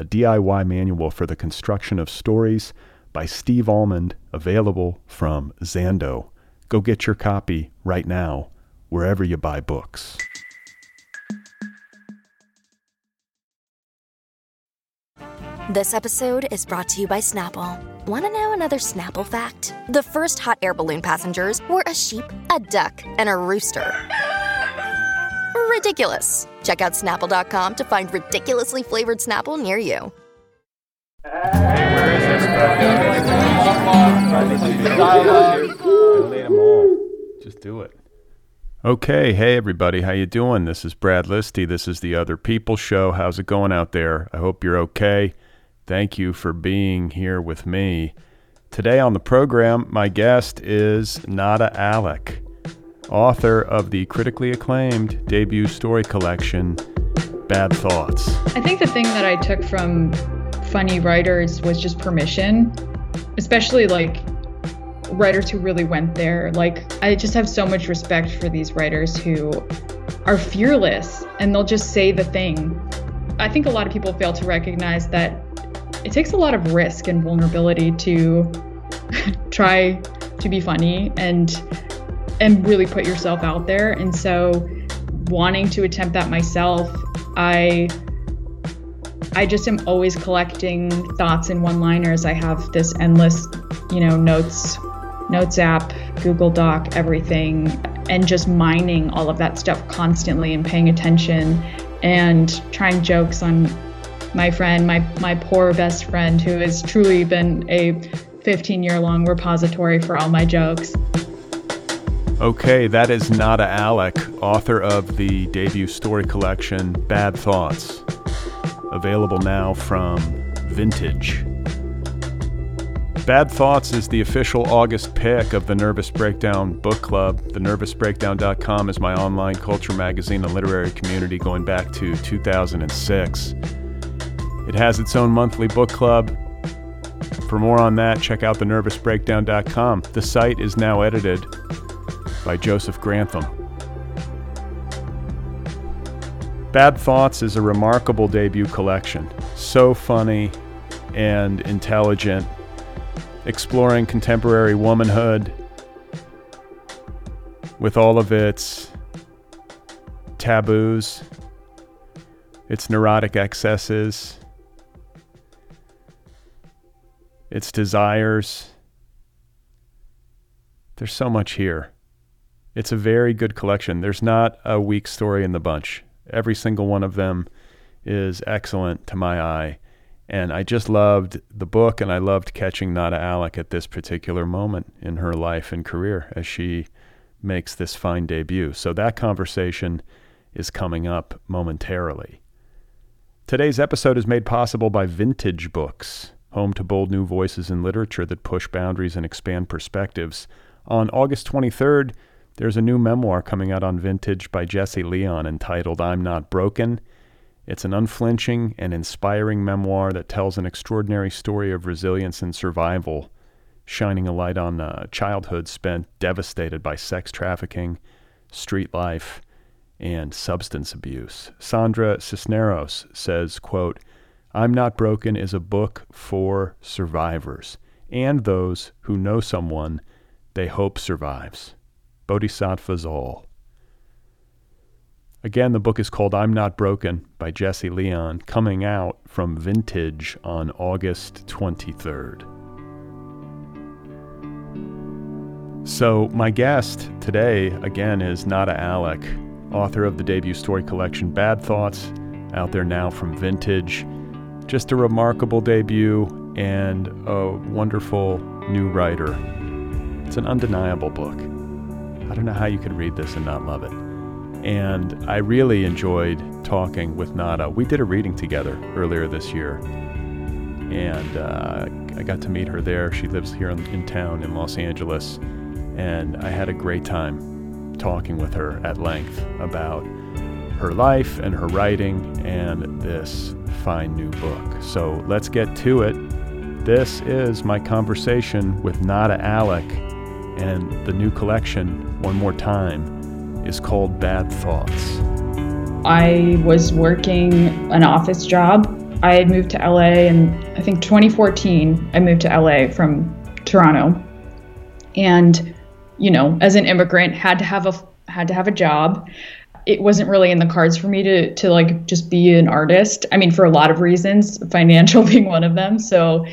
a DIY manual for the construction of stories by Steve Almond, available from Zando. Go get your copy right now, wherever you buy books. This episode is brought to you by Snapple. Want to know another Snapple fact? The first hot air balloon passengers were a sheep, a duck, and a rooster. Ridiculous. Check out snapple.com to find ridiculously flavored Snapple near you. Just do it. Okay, hey everybody, how you doing? This is Brad Listi. This is the Other People Show. How's it going out there? I hope you're okay. Thank you for being here with me. Today on the program, my guest is Nada Alic, author of the critically acclaimed debut story collection, Bad Thoughts. I think the thing that I took from funny writers was just permission, especially like writers who really went there. Like, I just have so much respect for these writers who are fearless and they'll just say the thing. I think a lot of people fail to recognize that it takes a lot of risk and vulnerability to try to be funny and and really put yourself out there. And so wanting to attempt that myself, I I just am always collecting thoughts and one-liners. I have this endless, you know, notes notes app, Google Doc, everything and just mining all of that stuff constantly and paying attention and trying jokes on my friend, my my poor best friend who has truly been a 15 year long repository for all my jokes. Okay, that is Nada Alic, author of the debut story collection Bad Thoughts, available now from Vintage. Bad Thoughts is the official August pick of the Nervous Breakdown Book Club. The TheNervousBreakdown.com is my online culture magazine and literary community going back to 2006. It has its own monthly book club. For more on that, check out the TheNervousBreakdown.com. The site is now edited by Joseph Grantham. Bad Thoughts is a remarkable debut collection. So funny and intelligent, exploring contemporary womanhood with all of its taboos, its neurotic excesses, its desires. There's so much here. It's a very good collection. There's not a weak story in the bunch. Every single one of them is excellent to my eye. And I just loved the book and I loved catching Nada Alic at this particular moment in her life and career as she makes this fine debut. So that conversation is coming up momentarily. Today's episode is made possible by Vintage Books, home to bold new voices in literature that push boundaries and expand perspectives. On August 23rd, there's a new memoir coming out on Vintage by Jesse Leon entitled I'm Not Broken. It's an unflinching and inspiring memoir that tells an extraordinary story of resilience and survival, shining a light on a childhood spent devastated by sex trafficking, street life, and substance abuse. Sandra Cisneros says, quote, I'm Not Broken is a book for survivors and those who know someone they hope survives. Bodhisattvas all. Again, the book is called I'm Not Broken by Jesse Leon, coming out from Vintage on August 23rd. So, my guest today, again, is Nada Alic, author of the debut story collection Bad Thoughts, out there now from Vintage. Just a remarkable debut and a wonderful new writer. It's an undeniable book. I don't know how you could read this and not love it. And I really enjoyed talking with Nada. We did a reading together earlier this year, and uh, I got to meet her there. She lives here in, in town in Los Angeles, and I had a great time talking with her at length about her life and her writing and this fine new book. So let's get to it. This is my conversation with Nada Alic, and the new collection, one more time, is called Bad Thoughts. I was working an office job. I had moved to LA in I think 2014. I moved to LA from Toronto. And you know, as an immigrant had to have a had to have a job. It wasn't really in the cards for me to to like just be an artist. I mean, for a lot of reasons, financial being one of them. So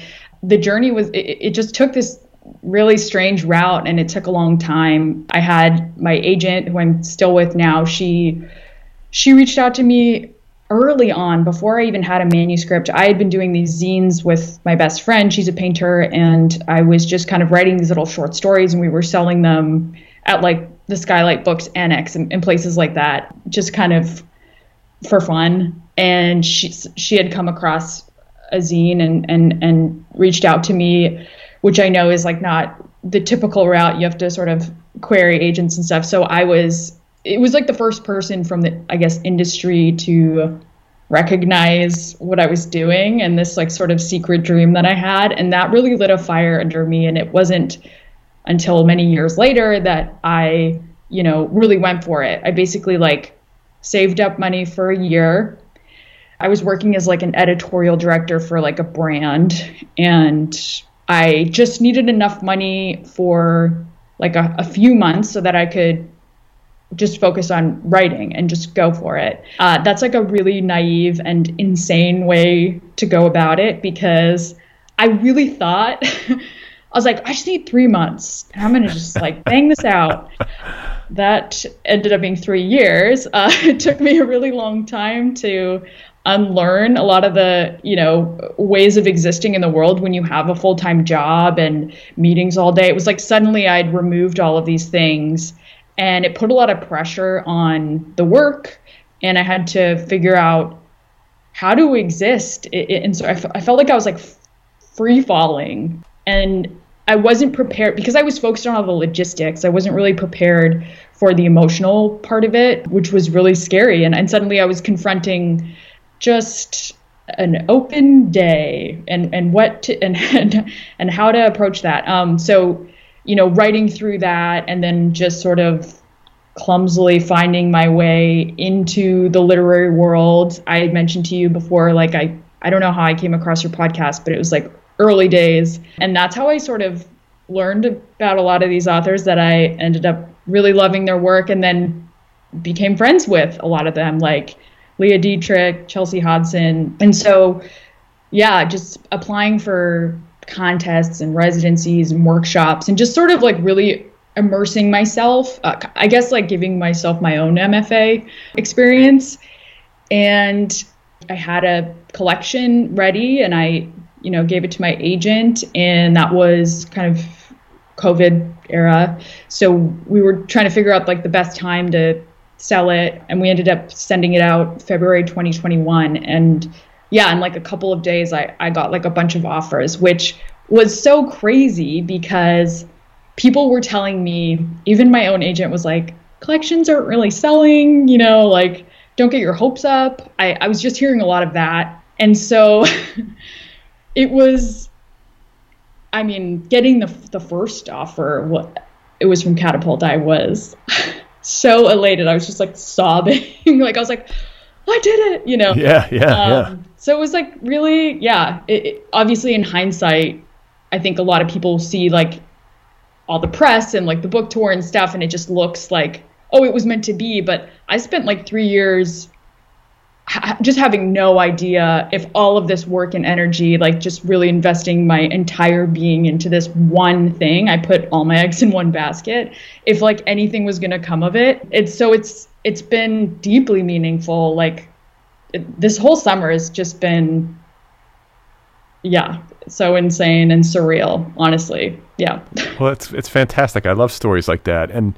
the journey was it, it just took this really strange route and it took a long time. I had my agent who I'm still with now, she she reached out to me early on before I even had a manuscript. I had been doing these zines with my best friend. She's a painter and I was just kind of writing these little short stories and we were selling them at like the Skylight Books Annex and, and places like that, just kind of for fun. And she she had come across a zine and and and reached out to me, which I know is like not the typical route. You have to sort of query agents and stuff. So I was it was like the first person from the I guess industry to recognize what I was doing and this like sort of secret dream that I had and that really lit a fire under me and it wasn't until many years later that I you know really went for it. I basically like saved up money for a year I was working as like an editorial director for like a brand and I just needed enough money for like a, a few months so that I could just focus on writing and just go for it. Uh, that's like a really naive and insane way to go about it because I really thought, I was like, I just need three months I'm to just like bang this out. That ended up being three years. Uh, it took me a really long time to unlearn a lot of the you know ways of existing in the world when you have a full-time job and meetings all day. It was like suddenly i'd removed all of these things and it put a lot of pressure on the work and i had to figure out how to exist. And so I, felt like i was like free falling and i wasn't prepared because i was focused on all the logistics. I wasn't really prepared for the emotional part of it which was really scary. And, and suddenly i was confronting just an open day and and what to, and, and and how to approach that. Um so you know writing through that and then just sort of clumsily finding my way into the literary world. I had mentioned to you before like i i don't know how i came across your podcast but it was like early days. And that's how i sort of learned about a lot of these authors that i ended up really loving their work and then became friends with a lot of them. Like Leah Dieterich, Chelsea Hodson. And so, yeah, just applying for contests and residencies and workshops and just sort of like really immersing myself, uh, I guess like giving myself my own MFA experience. And I had a collection ready and I, you know, gave it to my agent and that was kind of COVID era. So we were trying to figure out like the best time to sell it and we ended up sending it out February 2021 and yeah in like a couple of days I, I got like a bunch of offers which was so crazy because people were telling me even my own agent was like collections aren't really selling you know like don't get your hopes up. I, I was just hearing a lot of that. And so it was I mean getting the the first offer what it was from catapult I was so elated. I was just like sobbing. like I was like, I did it, you know? Yeah, yeah, um, yeah. So it was like really, yeah. It, it, obviously, in hindsight, I think a lot of people see like all the press and like the book tour and stuff, and it just looks like, oh, it was meant to be. But I spent like three years ha- just having no idea if all of this work and energy, like just really investing my entire being into this one thing, I put all my eggs in one basket. If like anything was going to come of it, it's so it's it's been deeply meaningful. Like it, this whole summer has just been, yeah, so insane and surreal. Honestly, yeah. Well, it's it's fantastic. I love stories like that, and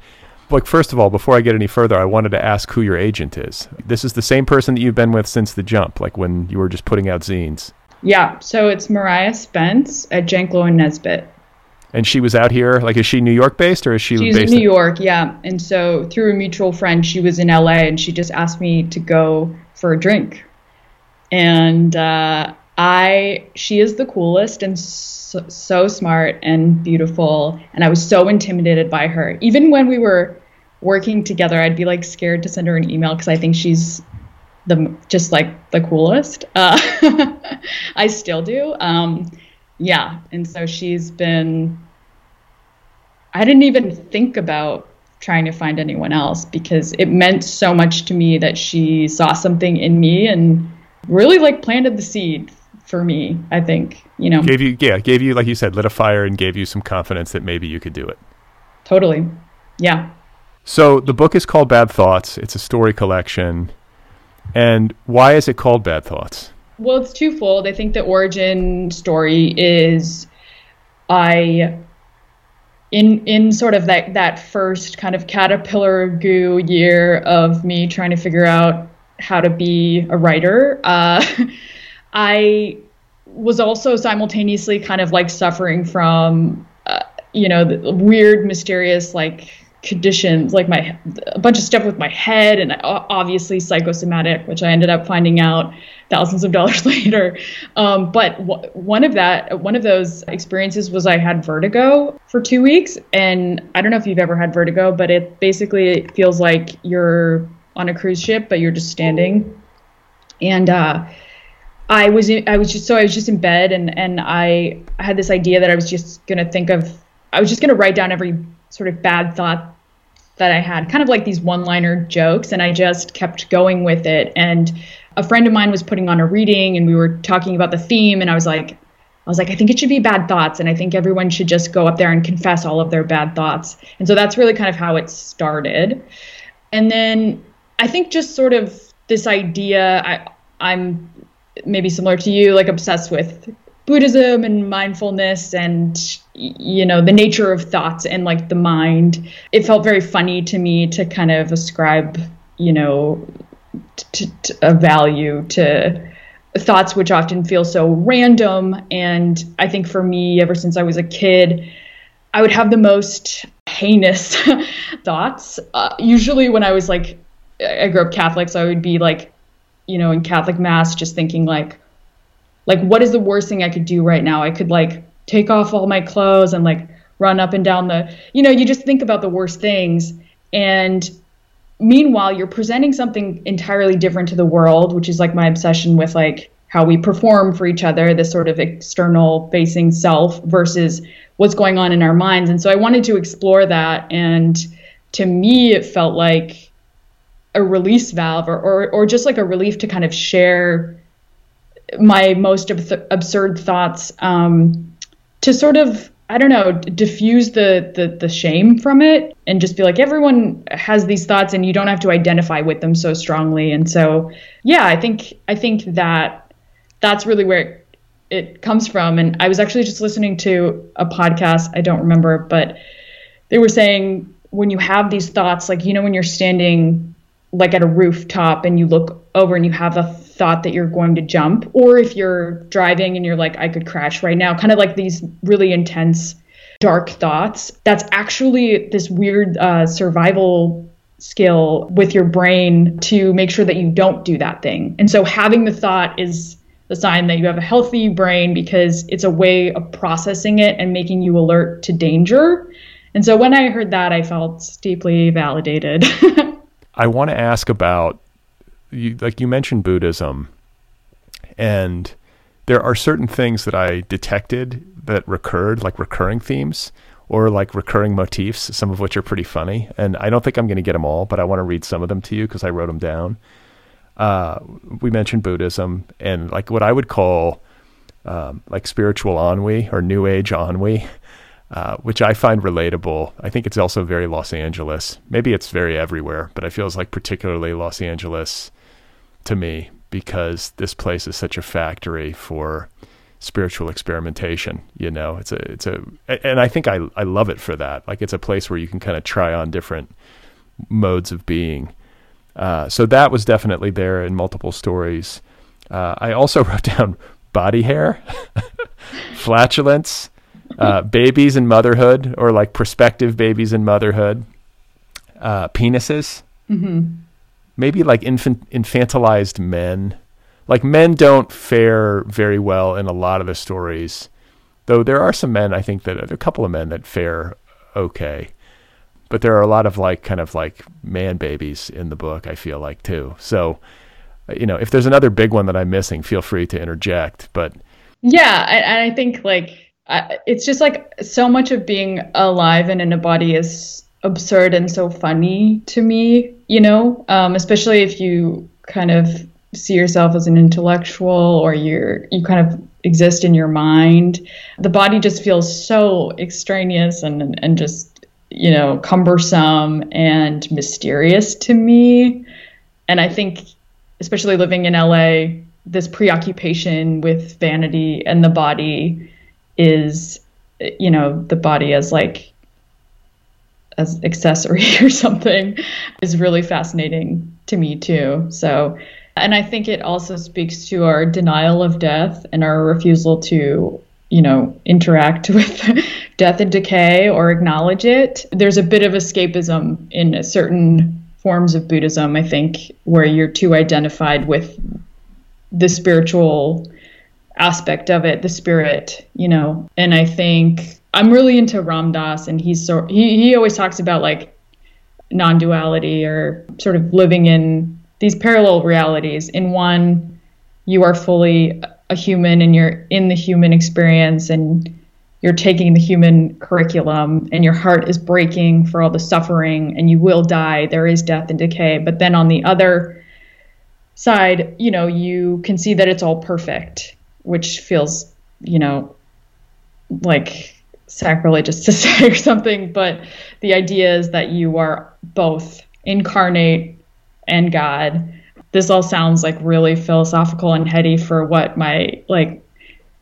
like first of all, before I get any further, I wanted to ask who your agent is. This is the same person that you've been with since the jump, like when you were just putting out zines. Yeah, so it's Mariah Spence at Janklow and Nesbit. And she was out here, like, is she New York based or is she She's based in New York, yeah. And so through a mutual friend, she was in LA and she just asked me to go for a drink. And uh, I, she is the coolest and so, so smart and beautiful. And I was so intimidated by her. Even when we were working together, I'd be like scared to send her an email because I think she's the just like the coolest. Uh, I still do. Um, yeah, and so she's been. I didn't even think about trying to find anyone else because it meant so much to me that she saw something in me and really like planted the seed for me. I think you know gave you yeah gave you like you said lit a fire and gave you some confidence that maybe you could do it. Totally, yeah. So the book is called Bad Thoughts. It's a story collection. And why is it called Bad Thoughts? Well, it's twofold. I think the origin story is I in in sort of that that first kind of caterpillar goo year of me trying to figure out how to be a writer. Uh, I was also simultaneously kind of like suffering from uh, you know the weird mysterious like conditions like my a bunch of stuff with my head and obviously psychosomatic which i ended up finding out thousands of dollars later. Um, but w- one of that one of those experiences was i had vertigo for two weeks. And i don't know if you've ever had vertigo but it basically feels like you're on a cruise ship but you're just standing. And uh, i was i was just so i was just in bed and and i had this idea that i was just to think of i was just to write down every sort of bad thought that I had, kind of like these one liner jokes. And I just kept going with it. And a friend of mine was putting on a reading and we were talking about the theme. And I was like, I was like, I think it should be bad thoughts. And I think everyone should just go up there and confess all of their bad thoughts. And so that's really kind of how it started. And then I think just sort of this idea, I, I'm maybe similar to you, like obsessed with Buddhism and mindfulness and you know the nature of thoughts and like the mind. It felt very funny to me to kind of ascribe you know a value to thoughts which often feel so random. And I think for me, ever since I was a kid, I would have the most heinous thoughts. Uh, usually when I was like, I grew up Catholic, so I would be like, you know, in Catholic mass, just thinking like, like what is the worst thing I could do right now? I could like take off all my clothes and like run up and down the, you know, you just think about the worst things. And meanwhile, you're presenting something entirely different to the world, which is like my obsession with like how we perform for each other, this sort of external facing self versus what's going on in our minds. And so I wanted to explore that. And to me, it felt like a release valve or, or, or just like a relief to kind of share my most ab- absurd thoughts um, to sort of I don't know diffuse the, the the shame from it and just be like everyone has these thoughts and you don't have to identify with them so strongly. And so yeah I think I think that that's really where it, it comes from. And I was actually just listening to a podcast I don't remember but they were saying when you have these thoughts like you know when you're standing like at a rooftop and you look over and you have a thought that you're going to jump, or if you're driving and you're like, I could crash right now, kind of like these really intense, dark thoughts. That's actually this weird uh, survival skill with your brain to make sure that you don't do that thing. And so having the thought is the sign that you have a healthy brain because it's a way of processing it and making you alert to danger. And so when I heard that, I felt deeply validated. I want to ask about you, like you mentioned Buddhism, and there are certain things that I detected that recurred, like recurring themes or like recurring motifs, some of which are pretty funny. And I don't think I'm going to get them all, but I want to read some of them to you because I wrote them down. Uh, we mentioned Buddhism and like what I would call um, like spiritual ennui or New Age ennui, uh, which I find relatable. I think it's also very Los Angeles. Maybe it's very everywhere, but I feel it's like particularly Los Angeles to me because this place is such a factory for spiritual experimentation. You know, it's a it's a and I think I I love it for that. Like it's a place where you can kind of try on different modes of being. Uh, so that was definitely there in multiple stories. Uh, I also wrote down body hair, flatulence, uh, babies and motherhood, or like prospective babies and motherhood, uh, penises, mm-hmm. Maybe like infant, infantilized men. Like men don't fare very well in a lot of the stories, though there are some men I think that a couple of men that fare okay, but there are a lot of like kind of like man babies in the book. I feel like too. So uh, you know, if there's another big one that I'm missing, feel free to interject. But yeah, and I, think like I, it's just like so much of being alive and in a body is absurd and so funny to me. You know, um, especially if you kind of see yourself as an intellectual or you're you kind of exist in your mind. The body just feels so extraneous and and just you know cumbersome and mysterious to me. And I think especially living in LA, this preoccupation with vanity and the body is, you know, the body as like as accessory or something is really fascinating to me too. So, and I think it also speaks to our denial of death and our refusal to, you know, interact with death and decay or acknowledge it. There's a bit of escapism in certain forms of Buddhism, I think, where you're too identified with the spiritual aspect of it, the spirit, you know. And I think I'm really into Ram Dass, and he's so he he always talks about like non-duality or sort of living in these parallel realities. In one, you are fully a human and you're in the human experience and you're taking the human curriculum and your heart is breaking for all the suffering and you will die there is death and decay but then on the other side you know you can see that it's all perfect which feels you know like sacrilegious to say or something but the idea is that you are both incarnate and god this all sounds like really philosophical and heady for what my like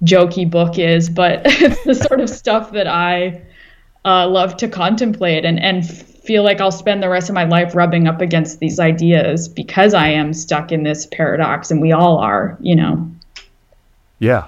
jokey book is, but it's the sort of stuff that I uh, love to contemplate and, and feel like I'll spend the rest of my life rubbing up against these ideas because I am stuck in this paradox, and we all are, you know. Yeah.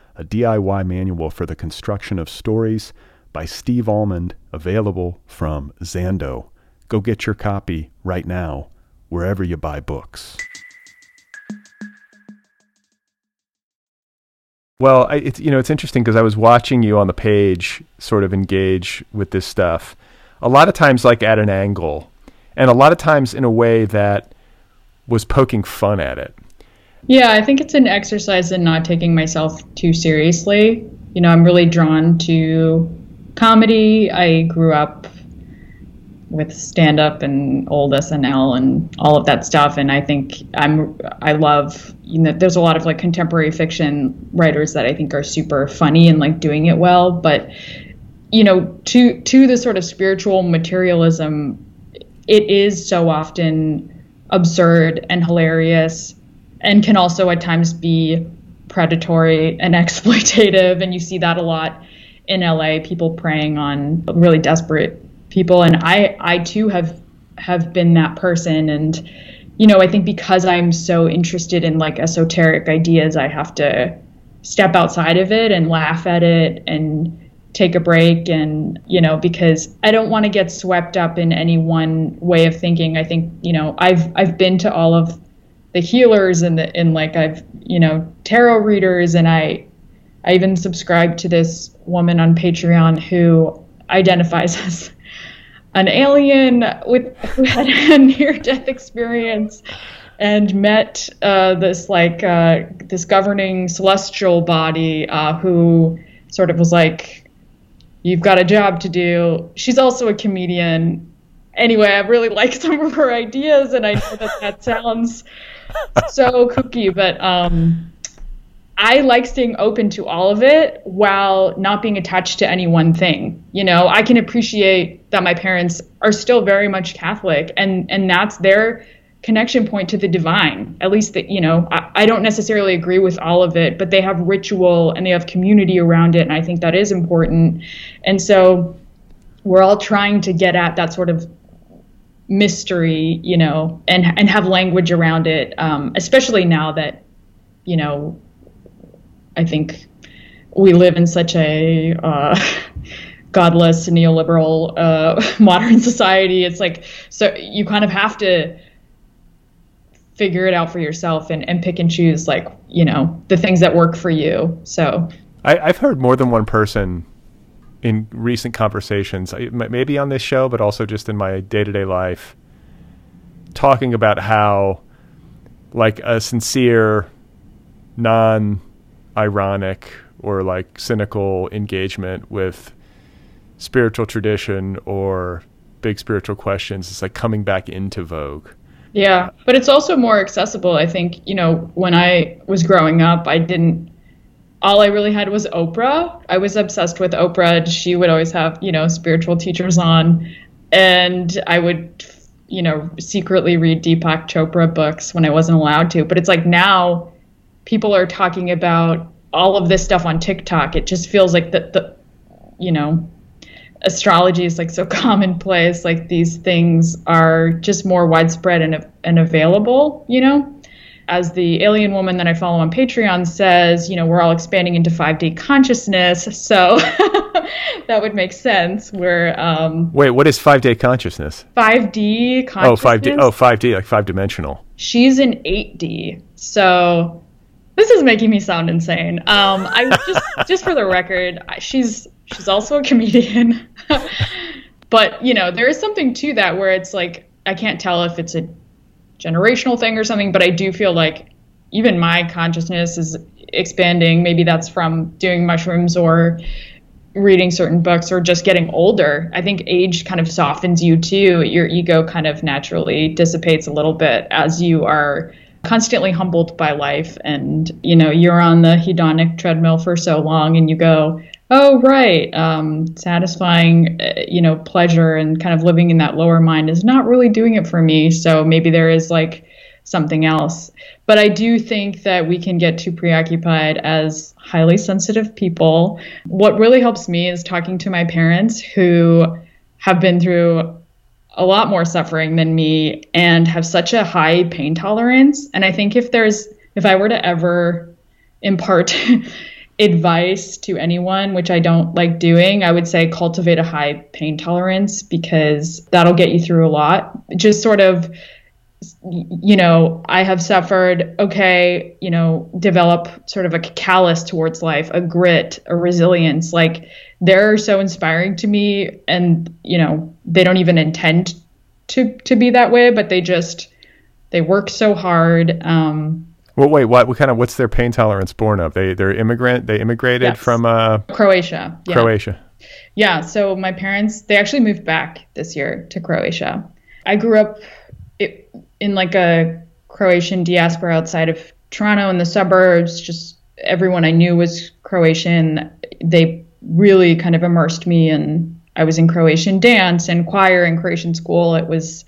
a DIY manual for the construction of stories by Steve Almond, available from Zando. Go get your copy right now, wherever you buy books. Well, I, it's you know it's interesting because I was watching you on the page sort of engage with this stuff. A lot of times, like at an angle, and a lot of times in a way that was poking fun at it. Yeah, I think it's an exercise in not taking myself too seriously. You know, I'm really drawn to comedy. I grew up with stand up and old SNL and all of that stuff. And I think I'm I love you know there's a lot of like contemporary fiction writers that I think are super funny and like doing it well. But you know, to to the sort of spiritual materialism, it is so often absurd and hilarious and can also at times be predatory and exploitative. And you see that a lot in LA, people preying on really desperate people. And I, I too have have been that person. And you know, I think because I'm so interested in like esoteric ideas, I have to step outside of it and laugh at it and take a break and you know because I don't want to get swept up in any one way of thinking. I think you know I've I've been to all of the healers and the and like I've you know tarot readers and I I even subscribe to this woman on Patreon who identifies as an alien with who had a near death experience and met uh, this like uh, this governing celestial body uh, who sort of was like you've got a job to do. She's also a comedian. Anyway i really like some of her ideas and i know that that sounds so kooky but um I like staying open to all of it while not being attached to any one thing. You know, I can appreciate that my parents are still very much Catholic and and that's their connection point to the divine. At least that, you know, I, I don't necessarily agree with all of it, but they have ritual and they have community around it and I think that is important. And so we're all trying to get at that sort of mystery, you know, and and have language around it, um, especially now that, you know, I think we live in such a uh, godless neoliberal uh, modern society. It's like so you kind of have to figure it out for yourself and, and pick and choose like you know the things that work for you. So I, I've heard more than one person in recent conversations, maybe on this show, but also just in my day to day life, talking about how like a sincere, non ironic or like cynical engagement with spiritual tradition or big spiritual questions is like coming back into vogue. Yeah, but it's also more accessible. I think, you know, when I was growing up, I didn't all I really had was Oprah. I was obsessed with Oprah. and She would always have, you know, spiritual teachers on and I would you know, secretly read Deepak Chopra books when I wasn't allowed to. But it's like now people are talking about all of this stuff on TikTok. It just feels like the, the you know, astrology is like so commonplace. Like these things are just more widespread and, and available, you know? As the alien woman that I follow on Patreon says, you know, we're all expanding into 5D consciousness. So that would make sense. Where um, wait, what is 5D consciousness? 5D consciousness. Oh, 5D. Oh, 5D, like five dimensional. She's in 8D. So this is making me sound insane. Um, I just just for the record, she's she's also a comedian, but you know there is something to that where it's like I can't tell if it's a generational thing or something, but I do feel like even my consciousness is expanding. Maybe that's from doing mushrooms or reading certain books or just getting older. I think age kind of softens you too. Your ego kind of naturally dissipates a little bit as you are constantly humbled by life and you know you're on the hedonic treadmill for so long and you go oh right. Um, satisfying uh, you know pleasure and kind of living in that lower mind is not really doing it for me so maybe there is like something else. But i do think that we can get too preoccupied as highly sensitive people. What really helps me is talking to my parents who have been through a lot more suffering than me and have such a high pain tolerance. And I think if there's, if I were to ever impart advice to anyone, which I don't like doing, I would say cultivate a high pain tolerance because that'll get you through a lot. Just sort of, you know, I have suffered, okay, you know, develop sort of a callous towards life, a grit, a resilience. Like, they're so inspiring to me and you know they don't even intend to to be that way but they just they work so hard um well wait what, what kind of what's their pain tolerance born of they they're immigrant they immigrated yes. from uh croatia yeah. croatia yeah so my parents they actually moved back this year to croatia i grew up in like a croatian diaspora outside of toronto in the suburbs just everyone i knew was croatian they really kind of immersed me in I was in Croatian dance and choir and Croatian school. It was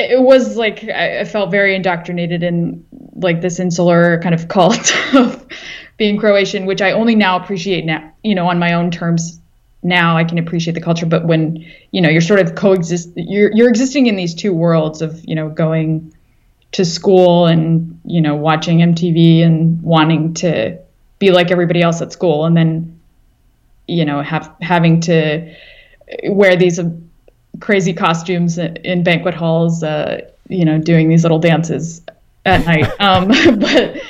it was like I, felt very indoctrinated in like this insular kind of cult of being Croatian, which I only now appreciate now, you know, on my own terms. Now I can appreciate the culture, but when you know you're sort of coexist, you're you're existing in these two worlds of you know going to school and you know watching MTV and wanting to be like everybody else at school, and then you know have having to wear these crazy costumes in banquet halls, uh, you know, doing these little dances at night. Um, but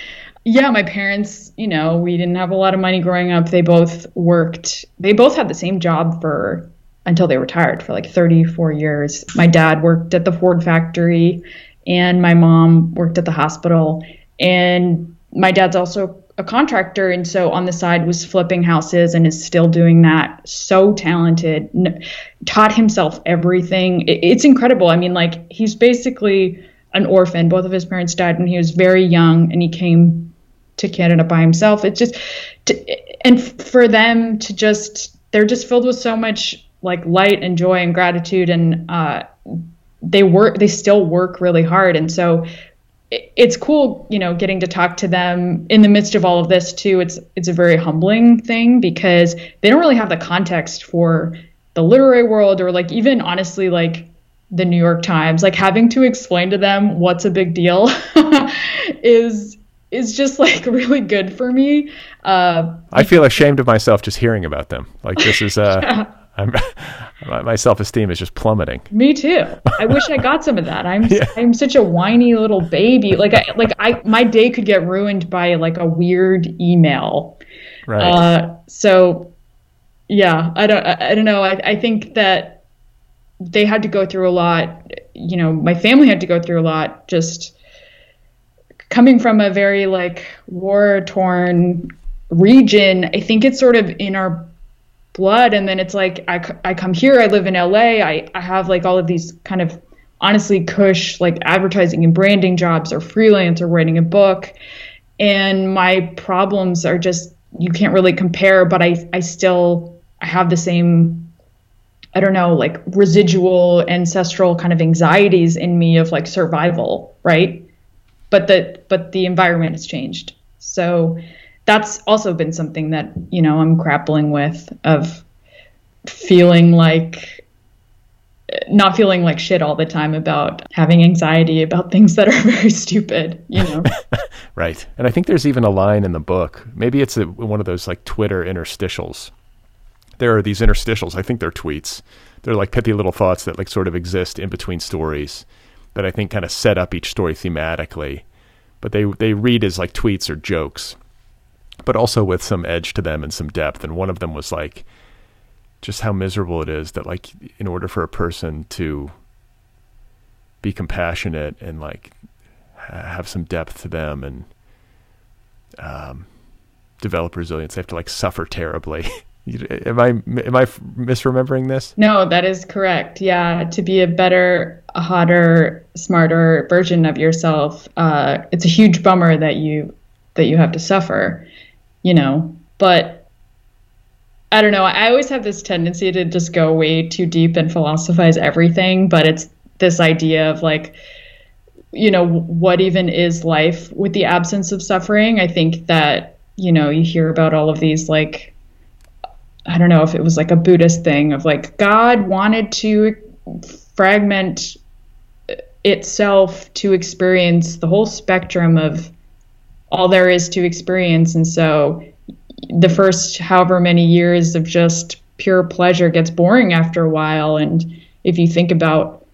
yeah, my parents, you know, we didn't have a lot of money growing up. They both worked, they both had the same job for until they retired for like 34 years. My dad worked at the Ford factory and my mom worked at the hospital. And my dad's also a contractor and so on the side was flipping houses and is still doing that. So talented taught himself everything. It, it's incredible. I mean like he's basically an orphan. Both of his parents died when he was very young and he came to canada by himself. It's just to, and for them to just they're just filled with so much like light and joy and gratitude and uh, they work they still work really hard. And so it's cool, you know, getting to talk to them in the midst of all of this too. It's it's a very humbling thing because they don't really have the context for the literary world or like even honestly like the New York Times. Like having to explain to them what's a big deal is is just like really good for me. Uh, I feel ashamed of myself just hearing about them. Like this is uh, yeah. I'm, my self esteem is just plummeting. Me too. I wish I got some of that. I'm yeah. I'm such a whiny little baby. Like I like I my day could get ruined by like a weird email. Right. Uh, so yeah, I don't I, I don't know. I I think that they had to go through a lot. You know, my family had to go through a lot. Just coming from a very like war torn region. I think it's sort of in our blood and then it's like I, I come here i live in la I, I have like all of these kind of honestly cush like advertising and branding jobs or freelance or writing a book. And my problems are just you can't really compare but i i still i have the same i don't know like residual ancestral kind of anxieties in me of like survival right? But the but the environment has changed. So that's also been something that you know I'm grappling with of feeling like not feeling like shit all the time about having anxiety about things that are very stupid, you know. right. And I think there's even a line in the book. Maybe it's a, one of those like Twitter interstitials. There are these interstitials, I think they're tweets. They're like pithy little thoughts that like sort of exist in between stories that I think kind of set up each story thematically. But they they read as like tweets or jokes but also with some edge to them and some depth. And one of them was like just how miserable it is that like in order for a person to be compassionate and like have some depth to them and um, develop resilience, they have to like suffer terribly. am I am I misremembering this? No, that is correct. Yeah, to be a better, hotter, smarter version of yourself, uh, it's a huge bummer that you that you have to suffer you know, but I don't know. I always have this tendency to just go way too deep and philosophize everything, but it's this idea of like, you know, what even is life with the absence of suffering? I think that, you know, you hear about all of these like, I don't know if it was like a Buddhist thing of like, God wanted to fragment itself to experience the whole spectrum of all there is to experience. And so the first however many years of just pure pleasure gets boring after a while. And if you think about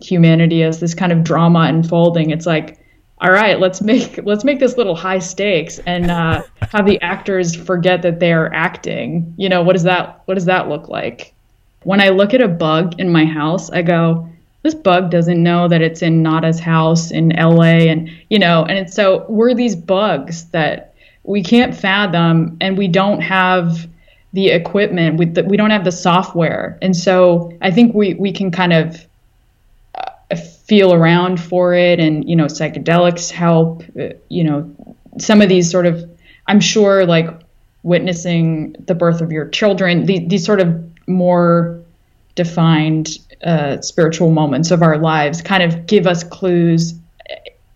humanity as this kind of drama unfolding, it's like, all right, let's make let's make this little high stakes and uh, have the actors forget that they are acting. You know, what does that what does that look like? When I look at a bug in my house, I go, this bug doesn't know that it's in Nada's house in LA and you know and it's, so we're these bugs that we can't fathom and we don't have the equipment with the, we don't have the software. And so I think we we can kind of uh, feel around for it and you know psychedelics help uh, you know some of these sort of I'm sure like witnessing the birth of your children these, these sort of more defined uh, spiritual moments of our lives kind of give us clues.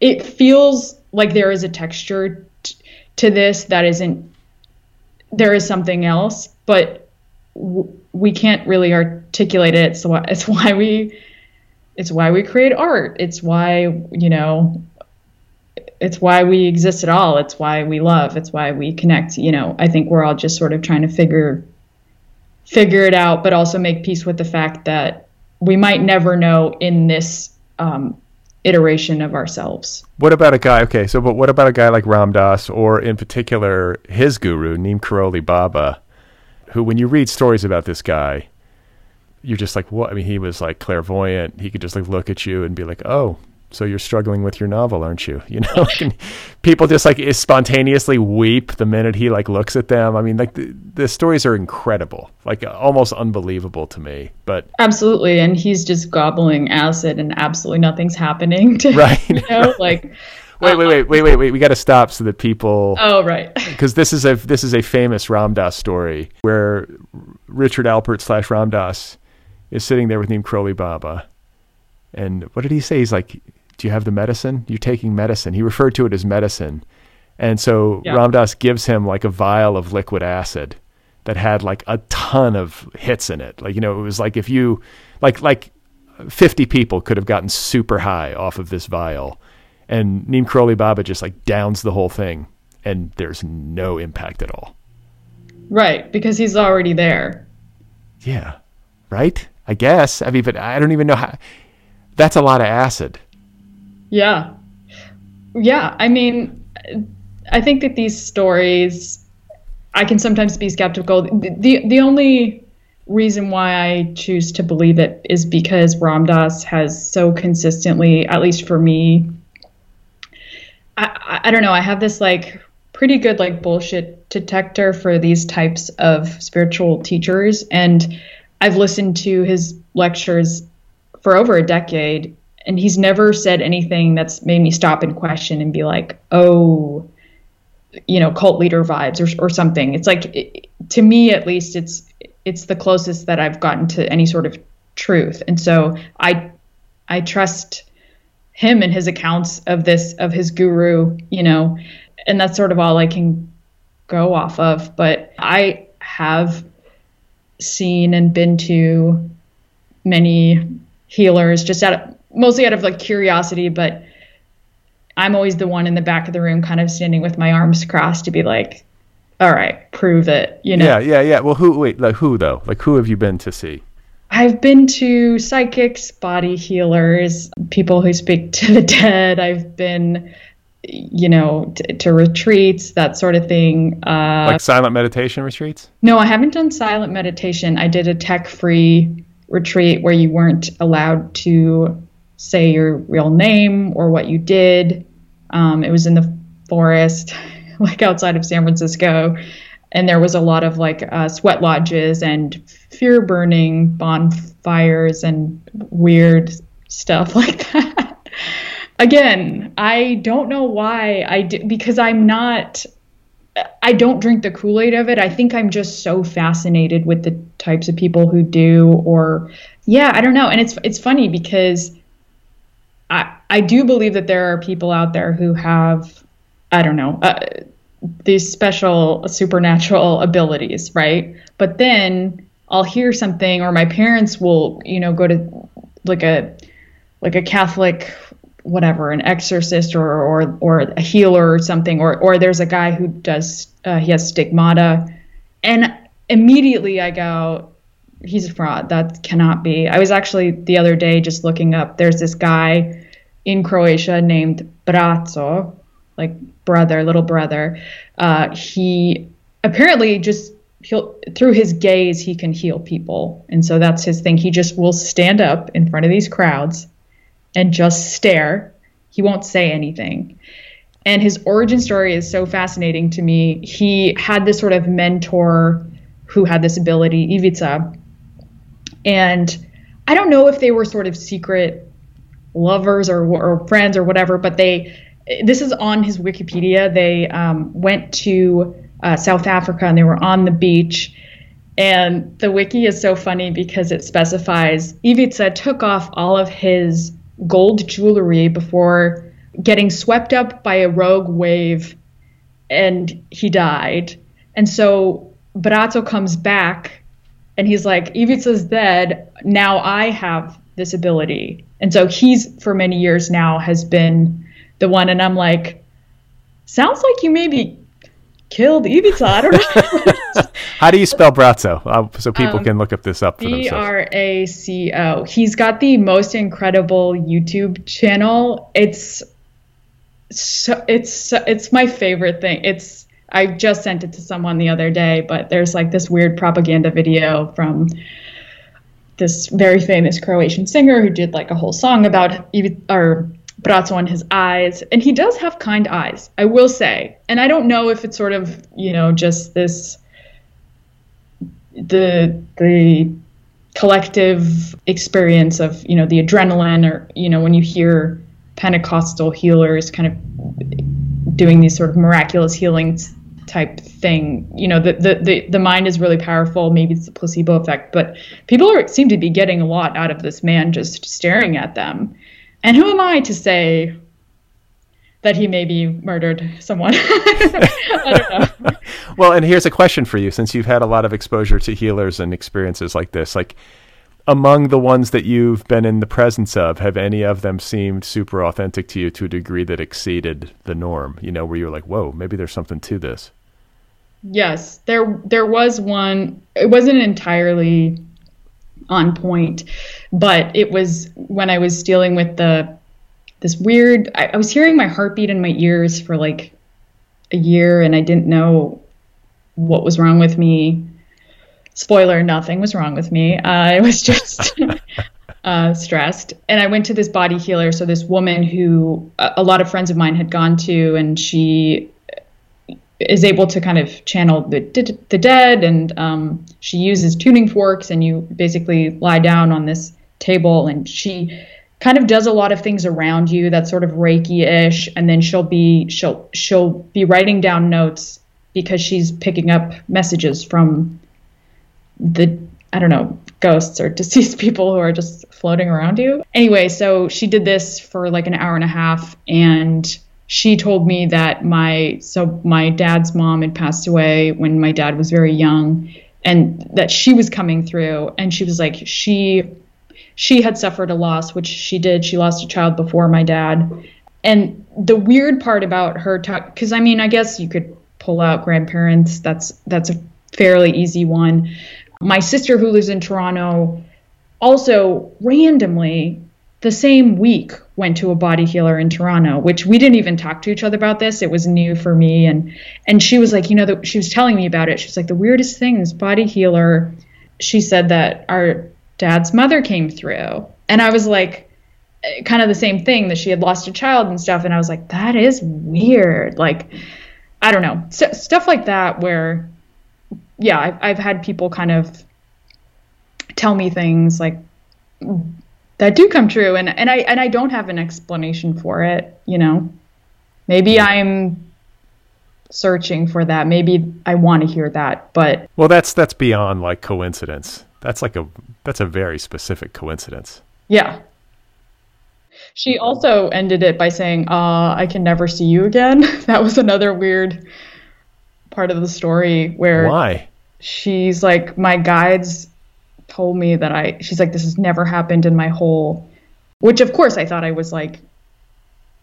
It feels like there is a texture t- to this that isn't. There is something else, but w- we can't really articulate it. So it's why we. It's why we create art. It's why you know it's why we exist at all. It's why we love. It's why we connect. You know, I think we're all just sort of trying to figure figure it out, but also make peace with the fact that we might never know in this um, iteration of ourselves. What about a guy? Okay, so but what about a guy like Ram Dass, or in particular his guru Neem Karoli Baba, who, when you read stories about this guy, you're just like, what? I mean, he was like clairvoyant. He could just like look at you and be like, oh, so you're struggling with your novel, aren't you? You know, people just like spontaneously weep the minute he like looks at them. I mean, like the, the stories are incredible, like uh, almost unbelievable to me. But absolutely, and he's just gobbling acid, and absolutely nothing's happening. To, right? You know, like. wait, wait, uh-uh. wait, wait, wait, wait. We got to stop so that people. Oh, right. Because this is a this is a famous Ram Dass story where Richard Alpert slash Ram Dass is sitting there with Neem Karoli Baba, and what did he say? He's like, do you have the medicine? You're taking medicine. He referred to it as medicine. And so yeah. Ram Dass gives him like a vial of liquid acid that had like a ton of hits in it. Like, you know, it was like if you, like, like 50 people could have gotten super high off of this vial. And Neem Karoli Baba just like downs the whole thing and there's no impact at all. Right. Because he's already there. Yeah. Right? I guess. I mean, but I don't even know how. That's a lot of acid. Yeah. Yeah. I mean, I think that these stories, I can sometimes be skeptical. The, the only reason why I choose to believe it is because Ram Dass has so consistently, at least for me, I, I don't know, I have this like pretty good like bullshit detector for these types of spiritual teachers. And I've listened to his lectures for over a decade and he's never said anything that's made me stop and question and be like, oh, you know, cult leader vibes or, or something. It's like, it, to me at least, it's it's the closest that I've gotten to any sort of truth, and so I I trust him and his accounts of this of his guru, you know, and that's sort of all I can go off of. But I have seen and been to many healers just out mostly out of like curiosity, but I'm always the one in the back of the room kind of standing with my arms crossed to be like, all right, prove it, you know? Yeah, yeah, yeah. Well, who, wait, like who though? Like who have you been to see? I've been to psychics, body healers, people who speak to the dead. I've been, you know, t- to retreats, that sort of thing. Uh, like silent meditation retreats? No, I haven't done silent meditation. I did a tech free retreat where you weren't allowed to say your real name or what you did. Um, it was in the forest, like outside of San Francisco. And there was a lot of like uh, sweat lodges and fear burning bonfires and weird stuff like that. Again, I don't know why I did because I'm not I don't drink the Kool-Aid of it. I think I'm just so fascinated with the types of people who do or yeah, I don't know. And it's it's funny because I, I do believe that there are people out there who have, I don't know, uh, these special supernatural abilities, right? But then I'll hear something, or my parents will, you know, go to like a like a Catholic whatever an exorcist or or or a healer or something or or there's a guy who does uh, he has stigmata and immediately i go he's a fraud that cannot be i was actually the other day just looking up there's this guy in Croatia named Braco, like brother, little brother. Uh, he apparently just he'll through his gaze he can heal people, and so that's his thing. He just will stand up in front of these crowds and just stare. He won't say anything. And his origin story is so fascinating to me. He had this sort of mentor who had this ability, Ivica. And I don't know if they were sort of secret lovers or, or friends or whatever, but they this is on his Wikipedia. They um, went to uh, South Africa and they were on the beach, And the wiki is so funny because it specifies Ivica took off all of his gold jewelry before getting swept up by a rogue wave and he died. And so Braco comes back and he's like, Ivica's dead. Now I have this ability. And so he's, for many years now, has been the one. And I'm like, sounds like you maybe killed Ivica. I don't know. How do you spell Braco? Uh, so people um, can look up this up for B R A C O. He's got the most incredible YouTube channel. It's so it's it's my favorite thing. It's I just sent it to someone the other day, but there's like this weird propaganda video from this very famous Croatian singer who did like a whole song about or Braco and his eyes, and he does have kind eyes, I will say. And I don't know if it's sort of you know just this the the collective experience of you know the adrenaline or you know when you hear Pentecostal healers kind of doing these sort of miraculous healings type thing. You know, the, the, the, the mind is really powerful. Maybe it's the placebo effect, but people are, seem to be getting a lot out of this man just staring at them. And who am I to say that he maybe murdered someone? I don't know. well, and here's a question for you since you've had a lot of exposure to healers and experiences like this. Like, among the ones that you've been in the presence of, have any of them seemed super authentic to you to a degree that exceeded the norm? You know, where you're like, "Whoa, maybe there's something to this." Yes, there there was one. It wasn't entirely on point, but it was when I was dealing with the this weird. I, I was hearing my heartbeat in my ears for like a year, and I didn't know what was wrong with me spoiler, nothing was wrong with me. Uh, I was just uh, stressed. And I went to this body healer. So, this woman who a, a lot of friends of mine had gone to, and she is able to kind of channel the, the dead. And um, she uses tuning forks, and you basically lie down on this table, and she kind of does a lot of things around you that's sort of reiki-ish and then she'll be she'll she'll be writing down notes because she's picking up messages from the I don't know, ghosts or deceased people who are just floating around you. Anyway, so she did this for like an hour and a half and she told me that my so my dad's mom had passed away when my dad was very young and that she was coming through. And she was like she she had suffered a loss which she did. She lost a child before my dad. And the weird part about her talk because i mean i guess you could pull out grandparents. That's that's a fairly easy one. My sister, who lives in Toronto, also randomly the same week went to a body healer in Toronto, which we didn't even talk to each other about this. It was new for me, and and she was like, you know, the, she was telling me about it. She was like, the weirdest thing, this body healer. She said that our dad's mother came through, and I was like, eh, kind of the same thing that she had lost a child and stuff, and I was like, that is weird. Like, I don't know, stuff like that where yeah, I've, I've had people kind of tell me things like that do come true, and and I and I don't have an explanation for it. You know, maybe I'm searching for that. Maybe I want to hear that, but well, that's that's beyond like coincidence. That's like a that's a very specific coincidence. Yeah. She also ended it by saying, uh, I can never see you again. that was another weird part of the story where why she's like my guides told me that I she's like this has never happened in my whole which of course I thought I was like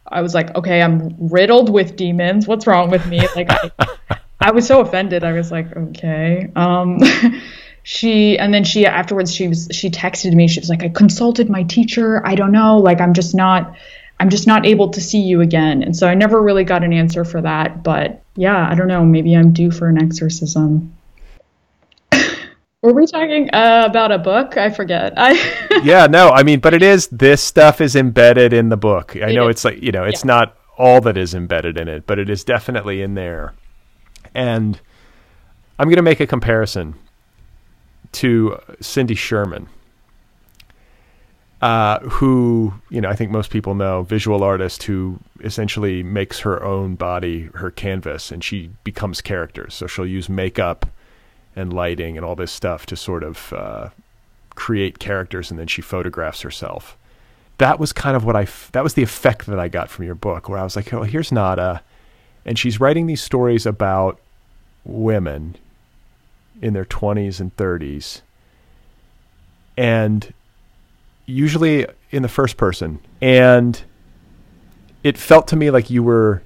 I was like okay I'm riddled with demons what's wrong with me like I, I was so offended I was like okay um she and then she afterwards she was she texted me she was like I consulted my teacher I don't know like I'm just not I'm just not able to see you again. And so I never really got an answer for that. But yeah, I don't know. Maybe I'm due for an exorcism. Were we talking uh, about a book? I forget. I yeah, no, I mean, but it is this stuff is embedded in the book. I it know is. it's like you know, it's yeah. not all that is embedded in it, but it is definitely in there. And I'm going to make a comparison to Cindy Sherman uh, who you know I think most people know, visual artist who essentially makes her own body her canvas, and she becomes characters. So she'll use makeup and lighting and all this stuff to sort of uh, create characters, and then she photographs herself. That was kind of what I. F- that was the effect that I got from your book, where I was like, "Oh, here's Nada," and she's writing these stories about women in their 20s and 30s, and usually in the first person, and it felt to me like you were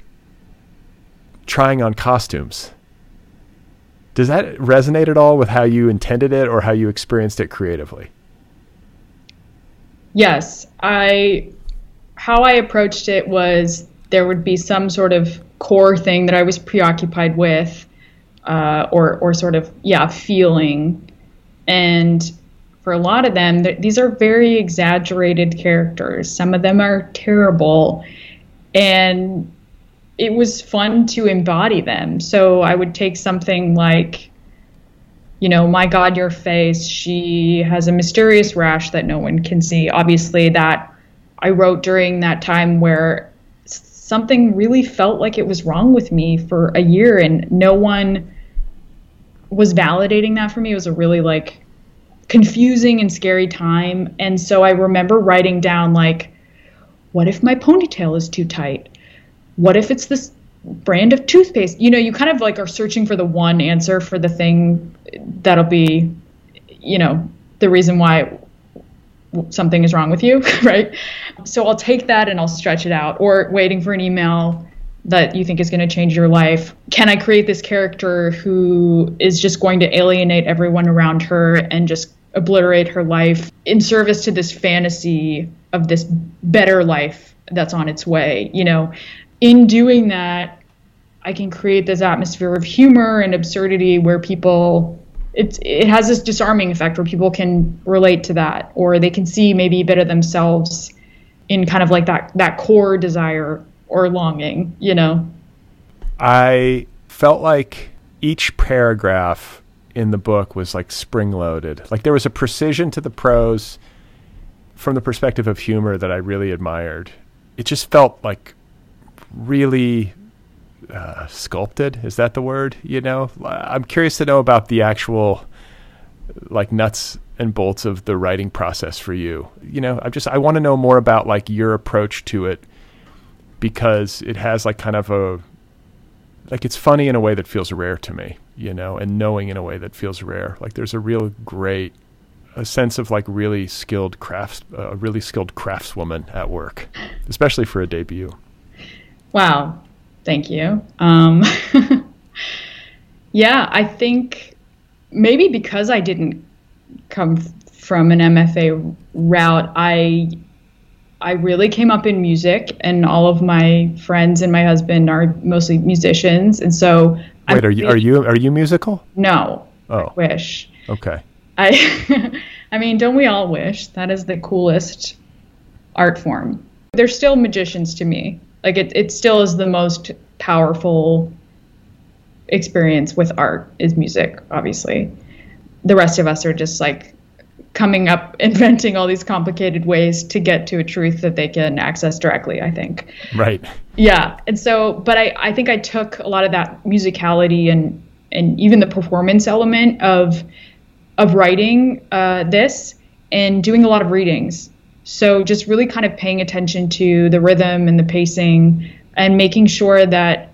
trying on costumes. Does that resonate at all with how you intended it or how you experienced it creatively? Yes, I how I approached it was there would be some sort of core thing that I was preoccupied with, uh, or or sort of yeah feeling, and for a lot of them, these are very exaggerated characters. Some of them are terrible, and it was fun to embody them. So I would take something like, you know, my God, your face. She has a mysterious rash that no one can see. Obviously, that I wrote during that time where something really felt like it was wrong with me for a year, and no one was validating that for me. It was a really like confusing and scary time. And so I remember writing down like what if my ponytail is too tight? What if it's this brand of toothpaste? You know, you kind of like are searching for the one answer for the thing that'll be, you know, the reason why something is wrong with you, right? So I'll take that and I'll stretch it out or waiting for an email that you think is going to change your life. Can I create this character who is just going to alienate everyone around her and just obliterate her life in service to this fantasy of this better life that's on its way. You know, in doing that, I can create this atmosphere of humor and absurdity where people it it has this disarming effect where people can relate to that or they can see maybe a bit of themselves in kind of like that that core desire or longing, you know. I felt like each paragraph in the book was like spring loaded. Like there was a precision to the prose from the perspective of humor that I really admired. It just felt like really uh, sculpted. Is that the word? You know, I'm curious to know about the actual like nuts and bolts of the writing process for you. You know, I just I want to know more about like your approach to it because it has like kind of a like it's funny in a way that feels rare to me, you know, and knowing in a way that feels rare. Like there's a real great a sense of like really skilled crafts, a uh, really skilled craftswoman at work, especially for a debut. Wow, thank you. Um, yeah, I think maybe because I didn't come from an MFA route, I I really came up in music, and all of my friends and my husband are mostly musicians, and so. Wait, I, are you are you are you musical? No. Oh. I wish. Okay. I, I mean, don't we all wish? That is the coolest art form. They're still magicians to me. Like it, it still is the most powerful experience with art is music. Obviously, the rest of us are just like coming up inventing all these complicated ways to get to a truth that they can access directly i think. Right. Yeah and so but i i think i took a lot of that musicality and and even the performance element of of writing uh, this and doing a lot of readings so just really kind of paying attention to the rhythm and the pacing and making sure that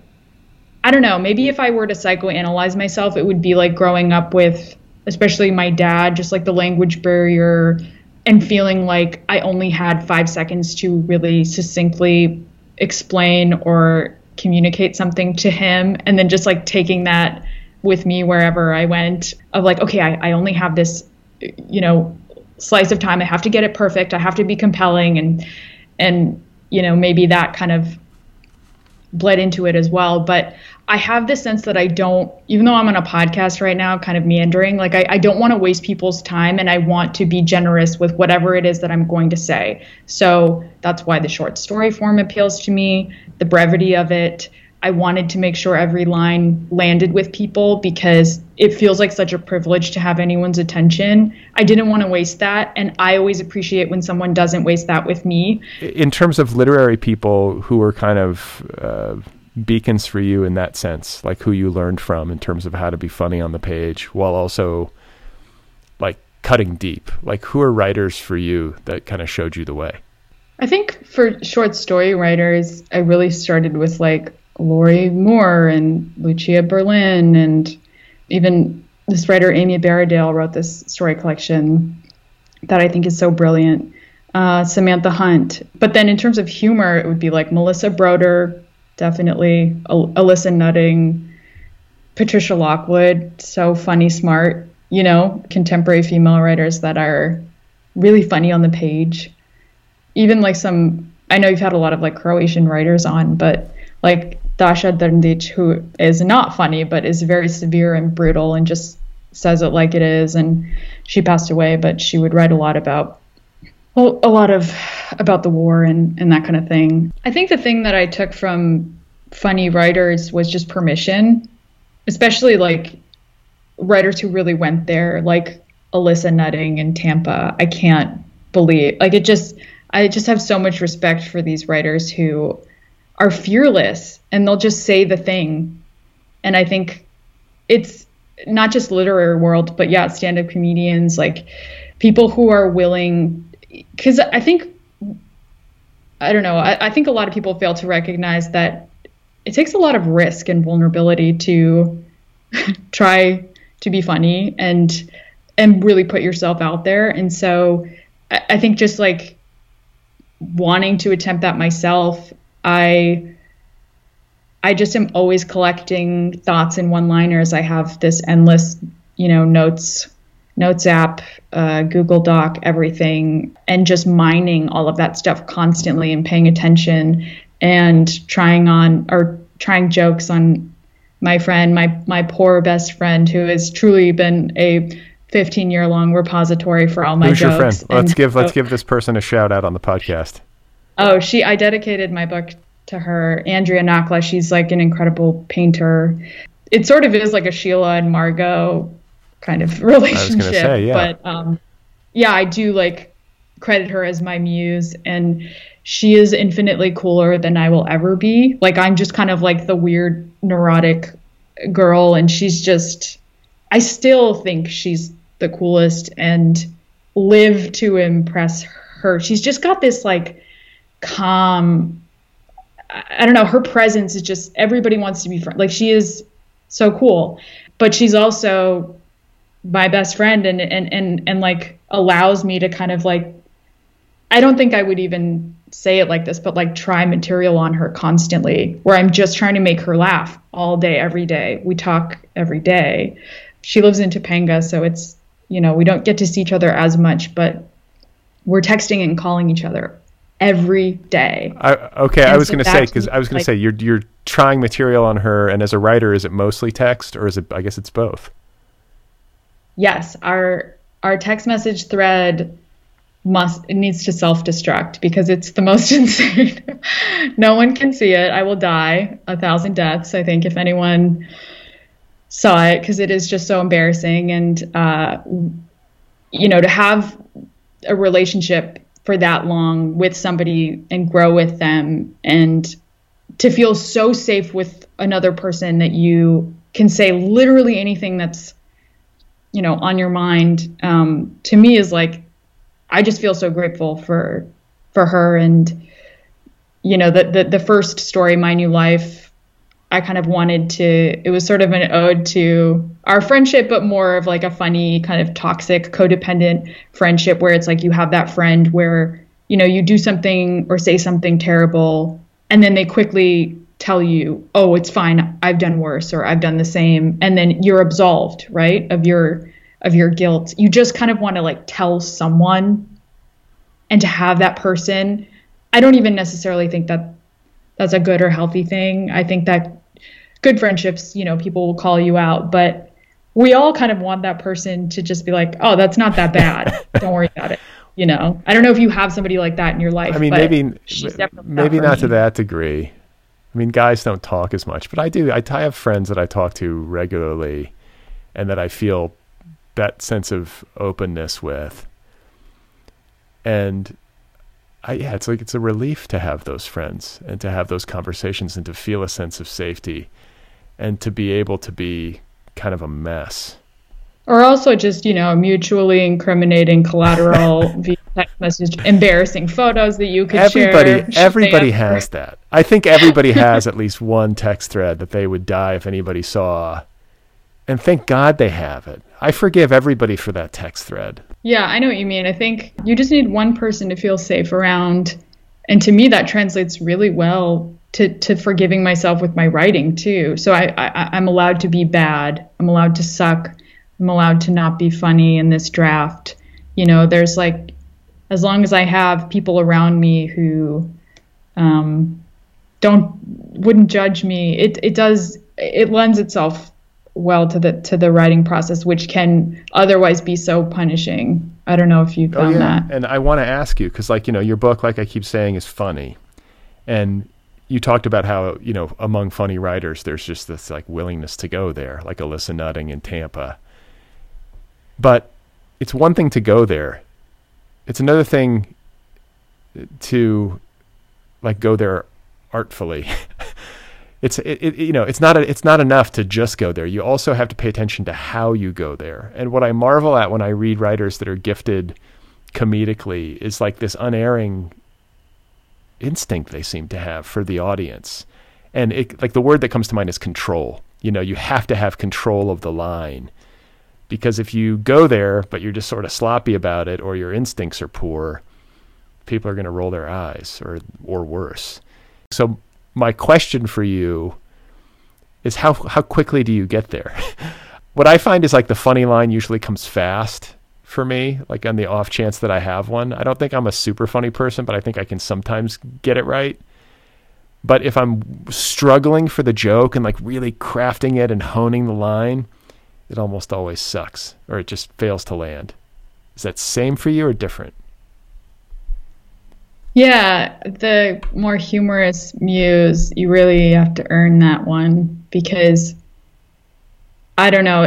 i don't know maybe if i were to psychoanalyze myself it would be like growing up with especially my dad, just like the language barrier and feeling like I only had five seconds to really succinctly explain or communicate something to him. And then just like taking that with me wherever I went of like, okay, I, I only have this, you know, slice of time. I have to get it perfect. I have to be compelling and, and, you know, maybe that kind of bled into it as well. But I have this sense that I don't, even though I'm on a podcast right now, kind of meandering, like I, I don't want to waste people's time and I want to be generous with whatever it is that I'm going to say. So that's why the short story form appeals to me, the brevity of it. I wanted to make sure every line landed with people because it feels like such a privilege to have anyone's attention. I didn't want to waste that. And I always appreciate when someone doesn't waste that with me. In terms of literary people who are kind of, uh beacons for you in that sense, like who you learned from in terms of how to be funny on the page while also like cutting deep? Like who are writers for you that kind of showed you the way? I think for short story writers, I really started with like Lorrie Moore and Lucia Berlin and even this writer Amie Barrodale wrote this story collection that I think is so brilliant. Uh, Samantha Hunt. But then in terms of humor, it would be like Melissa Broder, definitely, Al- Alyssa Nutting, Patricia Lockwood, so funny, smart, you know, contemporary female writers that are really funny on the page. Even like some, I know you've had a lot of like Croatian writers on, but like Dasha Drndic, who is not funny, but is very severe and brutal and just says it like it is. And she passed away, but she would write a lot about a lot of about the war and, and that kind of thing. I think the thing that I took from funny writers was just permission, especially like writers who really went there, like Alyssa Nutting in Tampa. I can't believe like it just I just have so much respect for these writers who are fearless and they'll just say the thing. And I think it's not just literary world, but yeah, stand-up comedians, like people who are willing because I think I don't know. I, I, think a lot of people fail to recognize that it takes a lot of risk and vulnerability to try to be funny and and really put yourself out there. And so I, I think just like wanting to attempt that myself, I I just am always collecting thoughts and one-liners. I have this endless, you know, notes Notes app, uh, Google Doc, everything, and just mining all of that stuff constantly and paying attention and trying on or trying jokes on my friend, my my poor best friend, who has truly been a 15 year long repository for all my Who's jokes. your friend? Let's give let's give this person a shout out on the podcast. Oh, she I dedicated my book to her, Andrea Nakla. She's like an incredible painter. It sort of is like a Sheila and Margot kind of relationship. Say, yeah. But um, yeah, I do like credit her as my muse, and she is infinitely cooler than I will ever be. Like I'm just kind of like the weird neurotic girl, and she's just. I still think she's the coolest and live to impress her. She's just got this like calm. I don't know. Her presence is just everybody wants to be friends. Like she is so cool, but she's also my best friend and and and and like allows me to kind of like I don't think I would even say it like this, but like try material on her constantly, where I'm just trying to make her laugh all day, every day. We talk every day. She lives in Topanga, so it's, you know, we don't get to see each other as much, but we're texting and calling each other every day. I, okay, and I was so going to say, because I was going like, to say, you're, you're trying material on her, and as a writer, is it mostly text, or is it, I guess it's both? yes, our our text message thread must it needs to self-destruct because it's the most insane. no one can see it. I will die a thousand deaths, I think, if anyone saw it, because it is just so embarrassing. And uh, you know, to have a relationship for that long with somebody and grow with them and to feel so safe with another person that you can say literally anything that's you know on your mind um, to me is like I just feel so grateful for for her and you know the, the the first story my new life I kind of wanted to it was sort of an ode to our friendship but more of like a funny kind of toxic codependent friendship where it's like you have that friend where you know you do something or say something terrible and then they quickly tell you, oh, it's fine, I've done worse or I've done the same, and then you're absolved, right, of your of your guilt. You just kind of want to like tell someone and to have that person. I don't even necessarily think that that's a good or healthy thing. I think that good friendships, you know, people will call you out, but we all kind of want that person to just be like, "Oh, that's not that bad. don't worry about it." You know, I don't know if you have somebody like that in your life. I mean, maybe maybe not to that degree. I mean, guys don't talk as much, but I do. I, I have friends that I talk to regularly, and that I feel that sense of openness with. And I, yeah, it's like it's a relief to have those friends and to have those conversations and to feel a sense of safety and to be able to be kind of a mess. Or also just, you know, mutually incriminating collateral via text message, embarrassing photos that you could everybody, share. Everybody has that. I think everybody has at least one text thread that they would die if anybody saw. And thank God they have it. I forgive everybody for that text thread. Yeah, I know what you mean. I think you just need one person to feel safe around. And to me, that translates really well to, to forgiving myself with my writing too. So I, I I'm allowed to be bad. I'm allowed to suck. I'm allowed to not be funny in this draft. You know, there's like as long as I have people around me who um, don't wouldn't judge me, it it does it lends itself well to the to the writing process, which can otherwise be so punishing. I don't know if you found oh, yeah. that. And I want to ask you because, like you know, your book, like I keep saying, is funny, and you talked about how you know among funny writers there's just this like willingness to go there like alyssa nutting in tampa. But it's one thing to go there. It's another thing to like go there artfully. It's it, it, you know it's not a, it's not enough to just go there. You also have to pay attention to how you go there. And what i marvel at when i read writers that are gifted comedically is like this unerring instinct they seem to have for the audience. And it, like the word that comes to mind is control. You know, you have to have control of the line because if you go there but you're just sort of sloppy about it or your instincts are poor, people are going to roll their eyes or or worse. So my question for you is how how quickly do you get there? what I find is like the funny line usually comes fast for me, like on the off chance that I have one. I don't think I'm a super funny person, but I think I can sometimes get it right. But if I'm struggling for the joke and like really crafting it and honing the line, it almost always sucks or it just fails to land. Is that same for you or different? Yeah, the more humorous muse, you really have to earn that one because I don't know.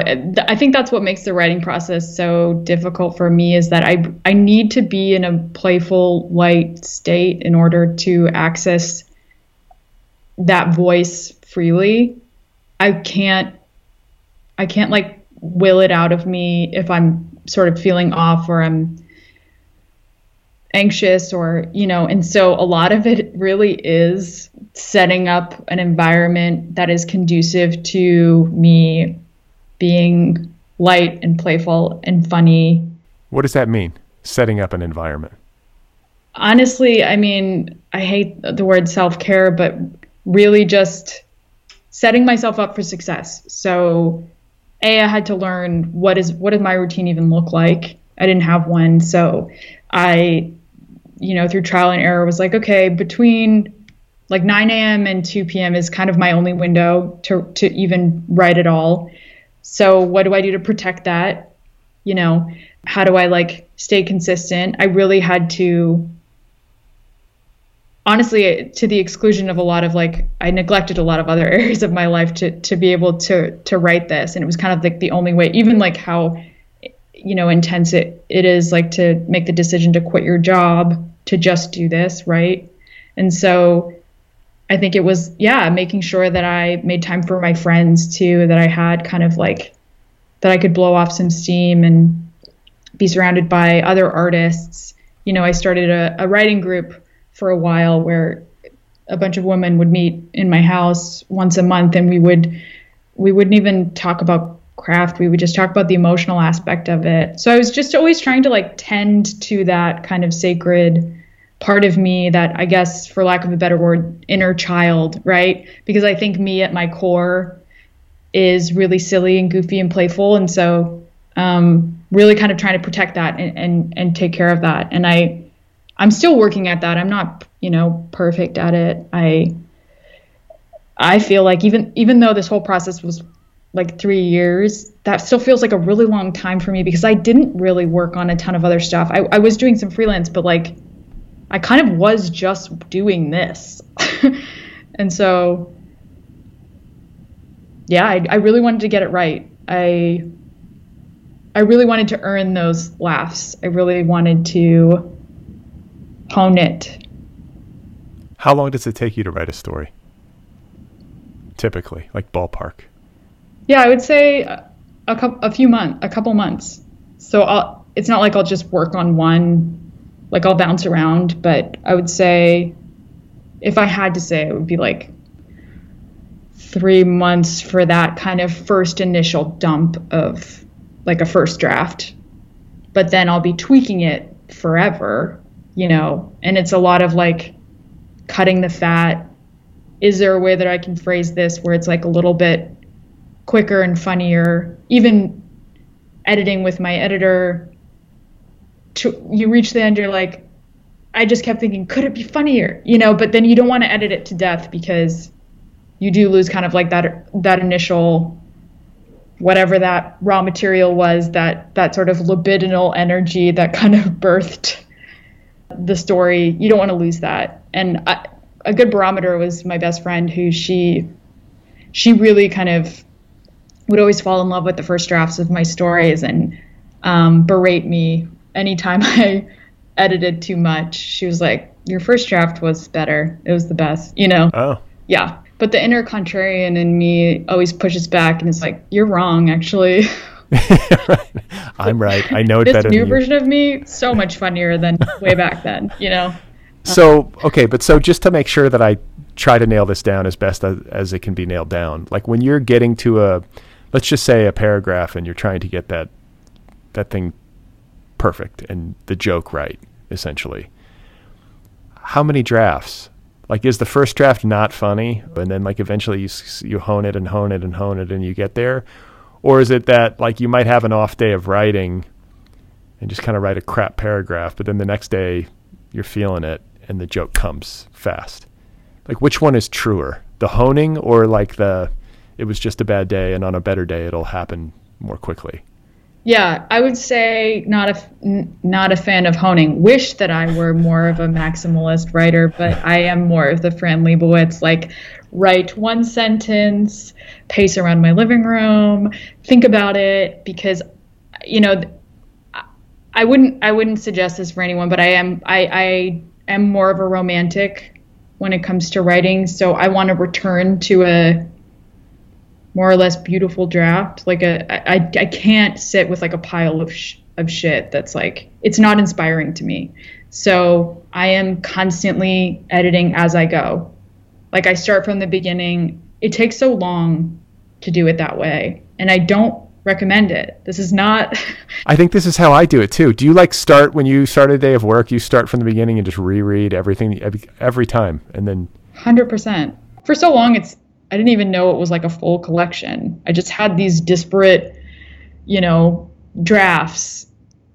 I think that's what makes the writing process so difficult for me is that I I need to be in a playful, light state in order to access that voice freely. I can't I can't like will it out of me if I'm sort of feeling off or I'm anxious or you know and so a lot of it really is setting up an environment that is conducive to me being light and playful and funny. What does that mean? Setting up an environment. Honestly, I mean, I hate the word self care, but really just setting myself up for success. So, a I had to learn what is what does my routine even look like. I didn't have one, so I, you know, through trial and error, was like, okay, between like 9 a.m. and 2 p.m. is kind of my only window to to even write at all. So what do I do to protect that? You know, how do I like stay consistent? I really had to honestly to the exclusion of a lot of like I neglected a lot of other areas of my life to to be able to to write this and it was kind of like the only way even like how you know intense it it is like to make the decision to quit your job to just do this, right? And so I think it was, yeah, making sure that I made time for my friends too, that I had kind of like, that I could blow off some steam and be surrounded by other artists. You know, I started a, a writing group for a while where a bunch of women would meet in my house once a month and we would, we wouldn't even talk about craft. We would just talk about the emotional aspect of it. So I was just always trying to like tend to that kind of sacred part of me that I guess, for lack of a better word, inner child, right? Because I think me at my core is really silly and goofy and playful. And so, um, really kind of trying to protect that and, and, and take care of that. And I, I'm still working at that. I'm not, you know, perfect at it. I, I feel like even, even though this whole process was like three years, that still feels like a really long time for me because I didn't really work on a ton of other stuff. I, I was doing some freelance, but like I kind of was just doing this. and so, yeah, I, I really wanted to get it right. I I really wanted to earn those laughs. I really wanted to hone it. How long does it take you to write a story? Typically, like ballpark. Yeah, I would say a, a, couple, a few months, a couple months. So I'll, it's not like I'll just work on one, like I'll bounce around, but I would say if I had to say, it would be like three months for that kind of first initial dump of like a first draft. But then I'll be tweaking it forever, you know, and it's a lot of like cutting the fat. Is there a way that I can phrase this where it's like a little bit quicker and funnier? Even editing with my editor, to, you reach the end, you're like, I just kept thinking, could it be funnier? You know, but then you don't want to edit it to death because you do lose kind of like that that initial whatever that raw material was that that sort of libidinal energy that kind of birthed the story you don't want to lose that and I, a good barometer was my best friend who she she really kind of would always fall in love with the first drafts of my stories and um, berate me anytime i edited too much she was like your first draft was better. It was the best you know? Oh. Yeah. But the inner contrarian in me always pushes back and it's like you're wrong actually. I'm right. I know it this better new than you. version of me so much funnier than way back then you know? So okay, but so just to make sure that I try to nail this down as best as, as it can be nailed down, like when you're getting to a, let's just say a paragraph, and you're trying to get that that thing perfect and the joke right, essentially. How many drafts? Like, is the first draft not funny, and then like eventually you you hone it and hone it and hone it, and you get there, or is it that like you might have an off day of writing, and just kind of write a crap paragraph, but then the next day you're feeling it and the joke comes fast. Like which one is truer? The honing or like the it was just a bad day and on a better day it'll happen more quickly. Yeah, I would say not a n- not a fan of honing. Wish that I were more of a maximalist writer, but I am more of the Fran Lebowitz. Like, write one sentence, pace around my living room, think about it, because, you know, I wouldn't I wouldn't suggest this for anyone, but I am I I am more of a romantic when it comes to writing, so I want to return to a more or less beautiful draft. Like a, I, I can't sit with like a pile of sh- of shit that's like it's not inspiring to me. So I am constantly editing as I go. Like I start from the beginning. It takes so long to do it that way, and I don't recommend it. This is not. I think this is how I do it too. Do you like start when you start a day of work, you start from the beginning and just reread everything every, every time and then Hundred percent. For so long, it's I didn't even know it was like a full collection. I just had these disparate, you know, drafts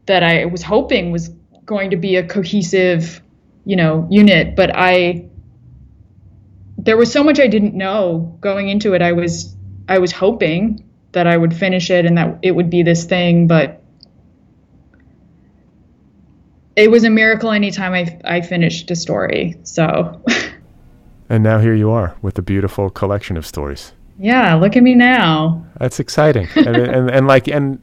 that I was hoping was going to be a cohesive, you know, unit. But I, there was so much I didn't know going into it. I was I was hoping that I would finish it and that it would be this thing, but it was a miracle anytime I I finished a story. So. and now here you are with a beautiful collection of stories. Yeah, look at me now. That's exciting, and, and and like and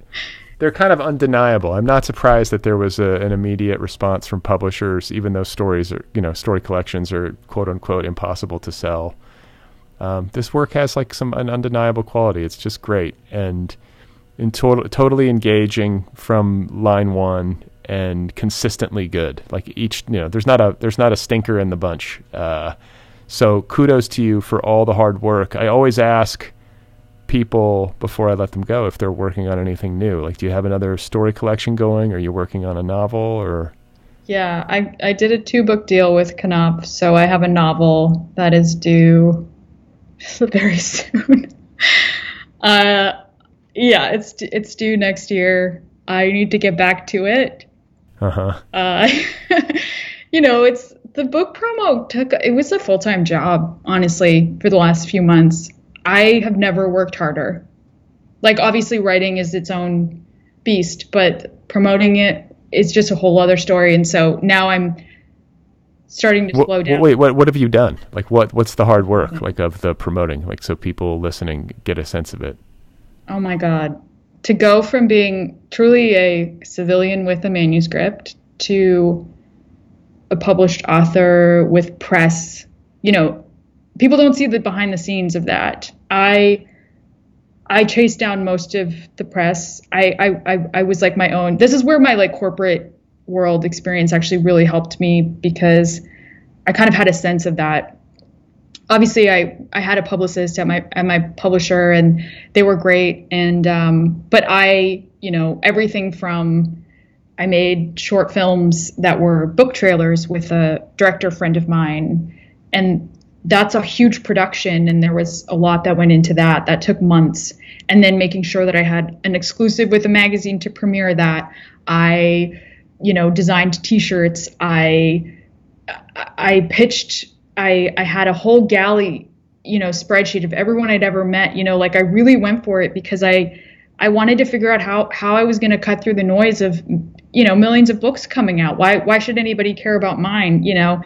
they're kind of undeniable. I'm not surprised that there was a, an immediate response from publishers, even though stories are you know story collections are quote unquote impossible to sell. Um, this work has like some an undeniable quality. It's just great and in total totally engaging from line one and consistently good. Like each you know there's not a there's not a stinker in the bunch. Uh, so kudos to you for all the hard work. I always ask people before I let them go if they're working on anything new. Like, do you have another story collection going? Are you working on a novel or? Yeah, I, I did a two book deal with Knopf, so I have a novel that is due very soon. uh, yeah, it's it's due next year. I need to get back to it. Uh-huh. Uh You know, it's the book promo took it was a full time job, honestly, for the last few months. I have never worked harder. Like obviously writing is its own beast, but promoting it is just a whole other story. And so now I'm starting to Wh- slow down. Wait, what what have you done? Like, what what's the hard work like of the promoting? Like, so people listening get a sense of it. Oh my God. To go from being truly a civilian with a manuscript to a published author with press, you know, people don't see the behind the scenes of that. I I chased down most of the press. I, I, I, I was like my own. This is where my like corporate world experience actually really helped me because I kind of had a sense of that. Obviously, I, I had a publicist at my at my publisher, and they were great. And um, but I, you know, everything from I made short films that were book trailers with a director friend of mine, and that's a huge production and there was a lot that went into that that took months. And then making sure that i had an exclusive with a magazine to premiere that i you know designed t-shirts. I i pitched i i had a whole galley you know spreadsheet of everyone i'd ever met. You know like i really went for it because i i wanted to figure out how how i was going to cut through the noise of you know millions of books coming out. Why why should anybody care about mine you know?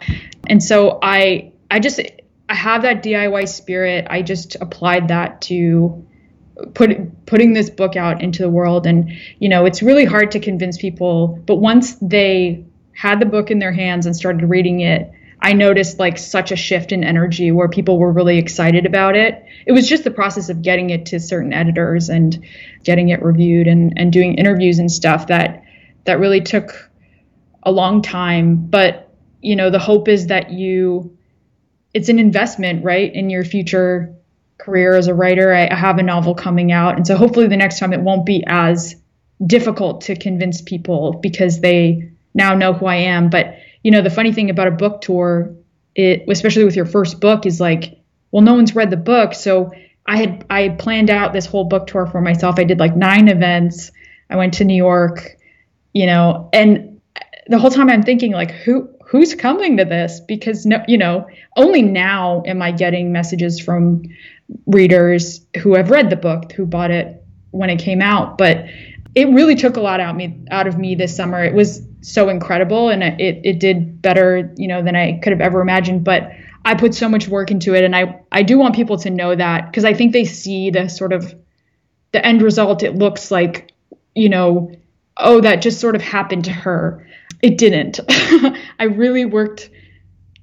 And so i i just I have that DIY spirit. I just applied that to put putting this book out into the world. And you know it's really hard to convince people but once they had the book in their hands and started reading it i noticed like such a shift in energy where people were really excited about it. It was just the process of getting it to certain editors and getting it reviewed and and doing interviews and stuff that that really took a long time but you know the hope is that you it's an investment, right, in your future career as a writer. I, I have a novel coming out, and so hopefully the next time it won't be as difficult to convince people because they now know who I am. But you know, the funny thing about a book tour, it especially with your first book, is like, well, no one's read the book, so I had I planned out this whole book tour for myself. I did like nine events. I went to New York, you know, and the whole time I'm thinking like, who who's coming to this? Because no you know only now am i getting messages from readers who have read the book who bought it when it came out. But it really took a lot out me out of me this summer. It was so incredible and it it did better you know than i could have ever imagined. But i put so much work into it and i i do want people to know that because i think they see the sort of the end result it looks like you know oh that just sort of happened to her it didn't. I really worked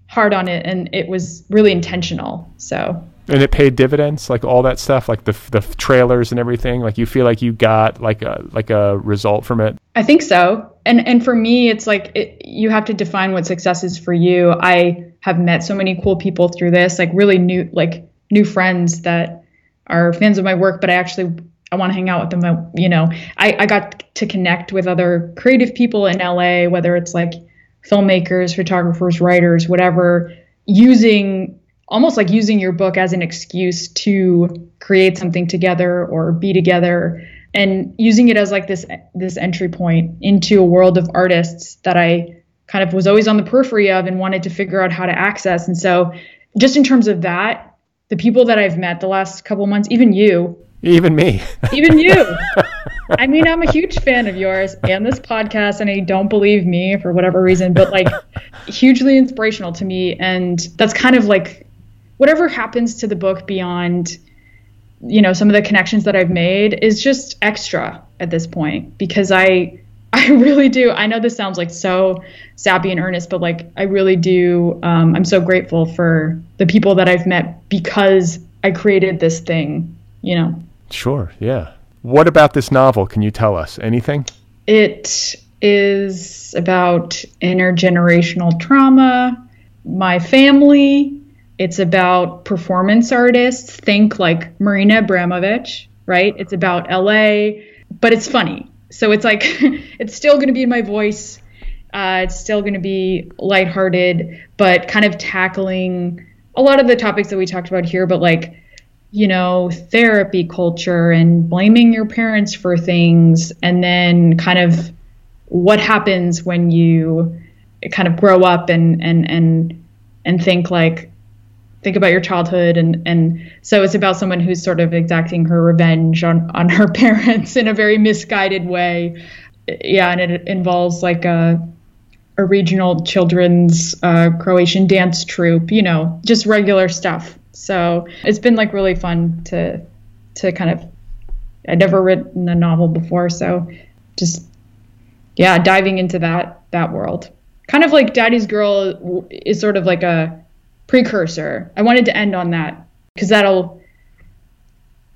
hard on it and it was really intentional. So and it paid dividends, like all that stuff, like the the trailers and everything. Like you feel like you got like a like a result from it. I think so. And and for me, it's like it, you have to define what success is for you. I have met so many cool people through this, like really new like new friends that are fans of my work, but I actually I want to hang out with them. You know, I, I got to connect with other creative people in LA, whether it's like filmmakers, photographers, writers, whatever, using almost like using your book as an excuse to create something together or be together and using it as like this this entry point into a world of artists that I kind of was always on the periphery of and wanted to figure out how to access. And so just in terms of that, the people that I've met the last couple months, even you, even me. Even you. I mean, I'm a huge fan of yours and this podcast, and you don't believe me for whatever reason, but like hugely inspirational to me. And that's kind of like whatever happens to the book beyond, you know, some of the connections that I've made is just extra at this point because I. I really do. I know this sounds like so sappy and earnest, but like I really do. Um, I'm so grateful for the people that I've met because I created this thing, you know. Sure, yeah. What about this novel? Can you tell us anything? It is about intergenerational trauma, my family. It's about performance artists. Think like Marina Abramović, right? It's about LA, but it's funny. So it's like, it's still going to be in my voice. Uh, it's still going to be lighthearted, but kind of tackling a lot of the topics that we talked about here, but like you know, therapy culture and blaming your parents for things, and then kind of what happens when you kind of grow up and and and and think like think about your childhood and and so it's about someone who's sort of exacting her revenge on on her parents in a very misguided way. Yeah and it involves like a a regional children's uh, croatian dance troupe you know just regular stuff so it's been like really fun to to kind of I'd never written a novel before, so just yeah, diving into that that world. kind of like Daddy's Girl is sort of like a precursor. I wanted to end on that because that'll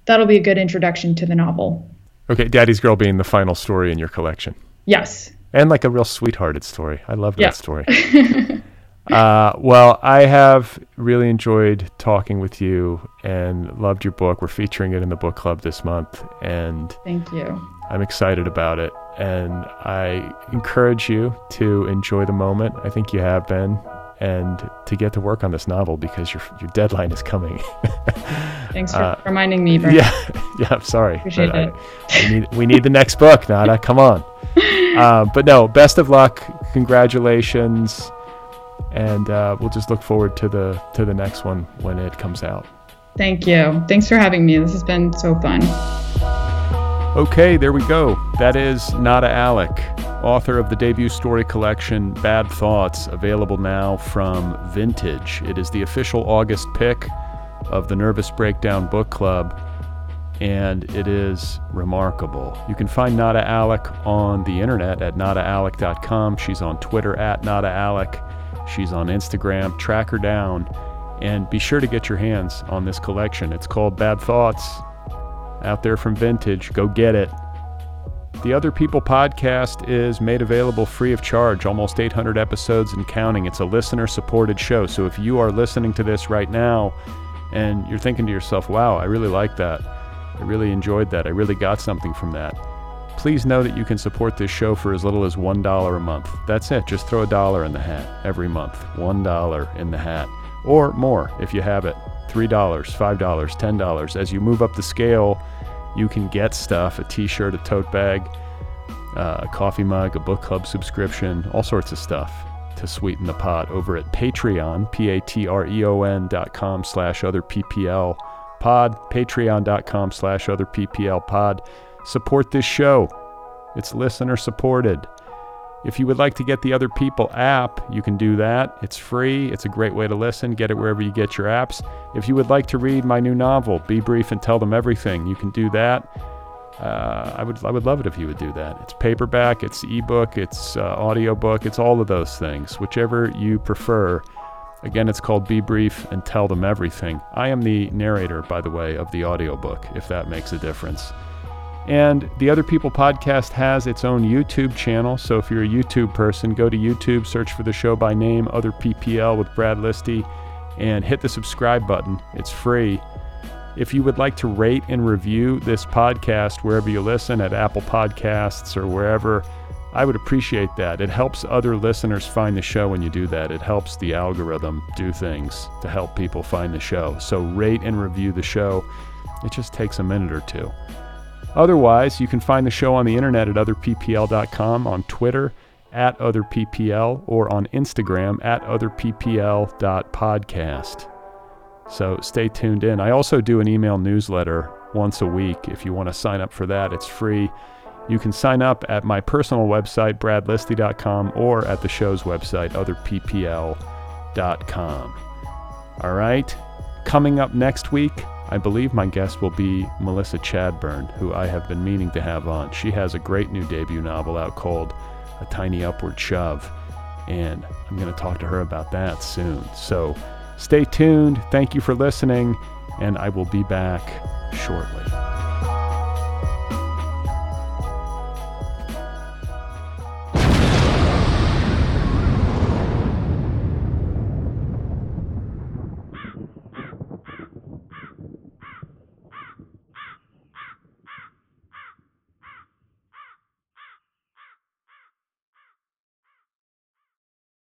that'll be a good introduction to the novel. Okay, Daddy's Girl being the final story in your collection. Yes. And like a real sweethearted story. I love yeah. that story. uh, well, I have really enjoyed talking with you and loved your book. We're featuring it in the book club this month, and thank you. I'm excited about it, and I encourage you to enjoy the moment. I think you have been, and to get to work on this novel because your your deadline is coming. Thanks for uh, reminding me. Brian. Yeah, yeah. I'm sorry. Appreciate it. I, we need we need the next book, Nada. Come on. Uh, but no, best of luck. Congratulations, and uh, we'll just look forward to the to the next one when it comes out. Thank you. Thanks for having me. This has been so fun. Okay, there we go. That is Nada Alic, author of the debut story collection Bad Thoughts, available now from Vintage. It is the official August pick of the Nervous Breakdown Book Club, and it is remarkable. You can find Nada Alic on the internet at nadaalic.com. She's on Twitter at Nada Alic. She's on Instagram. Track her down and be sure to get your hands on this collection. It's called Bad Thoughts out there from Vintage. Go get it. The Other People podcast is made available free of charge, almost 800 episodes and counting. It's a listener supported show. So if you are listening to this right now and you're thinking to yourself, wow, I really like that, I really enjoyed that, I really got something from that, please know that you can support this show for as little as $1 a month. That's it. Just throw a dollar in the hat every month. $1 in the hat. Or more if you have it. $3, $5, $10. As you move up the scale, you can get stuff a t shirt, a tote bag, uh, a coffee mug, a book club subscription, all sorts of stuff to sweeten the pot over at Patreon, P A T R E O N dot com slash other PPL pod, patreon.com slash other PPL pod. Support this show. It's listener supported. If you would like to get the Other People app, you can do that. It's free. It's a great way to listen. Get it wherever you get your apps. If you would like to read my new novel, Be Brief and Tell Them Everything, you can do that. Uh, I would I would love it if you would do that. It's paperback, it's ebook, it's uh, audiobook, it's all of those things, whichever you prefer. Again, it's called Be Brief and Tell Them Everything. I am the narrator, by the way, of the audiobook, if that makes a difference. And the Other People podcast has its own YouTube channel. So if you're a YouTube person, go to YouTube, search for the show by name, Other PPL with Brad Listi, and hit the subscribe button. It's free. If you would like to rate and review this podcast wherever you listen at Apple Podcasts or wherever, I would appreciate that. It helps other listeners find the show when you do that. It helps the algorithm do things to help people find the show. So rate and review the show. It just takes a minute or two. Otherwise, you can find the show on the internet at otherppl.com, on Twitter at otherppl, or on Instagram at otherppl.podcast. So stay tuned in. I also do an email newsletter once a week. If you want to sign up for that, it's free. You can sign up at my personal website, bradlisti.com, or at the show's website, otherppl.com. All right. Coming up next week, I believe my guest will be Melissa Chadburn, who I have been meaning to have on. She has a great new debut novel out called A Tiny Upward Shove, and I'm going to talk to her about that soon. So stay tuned. Thank you for listening, and I will be back shortly.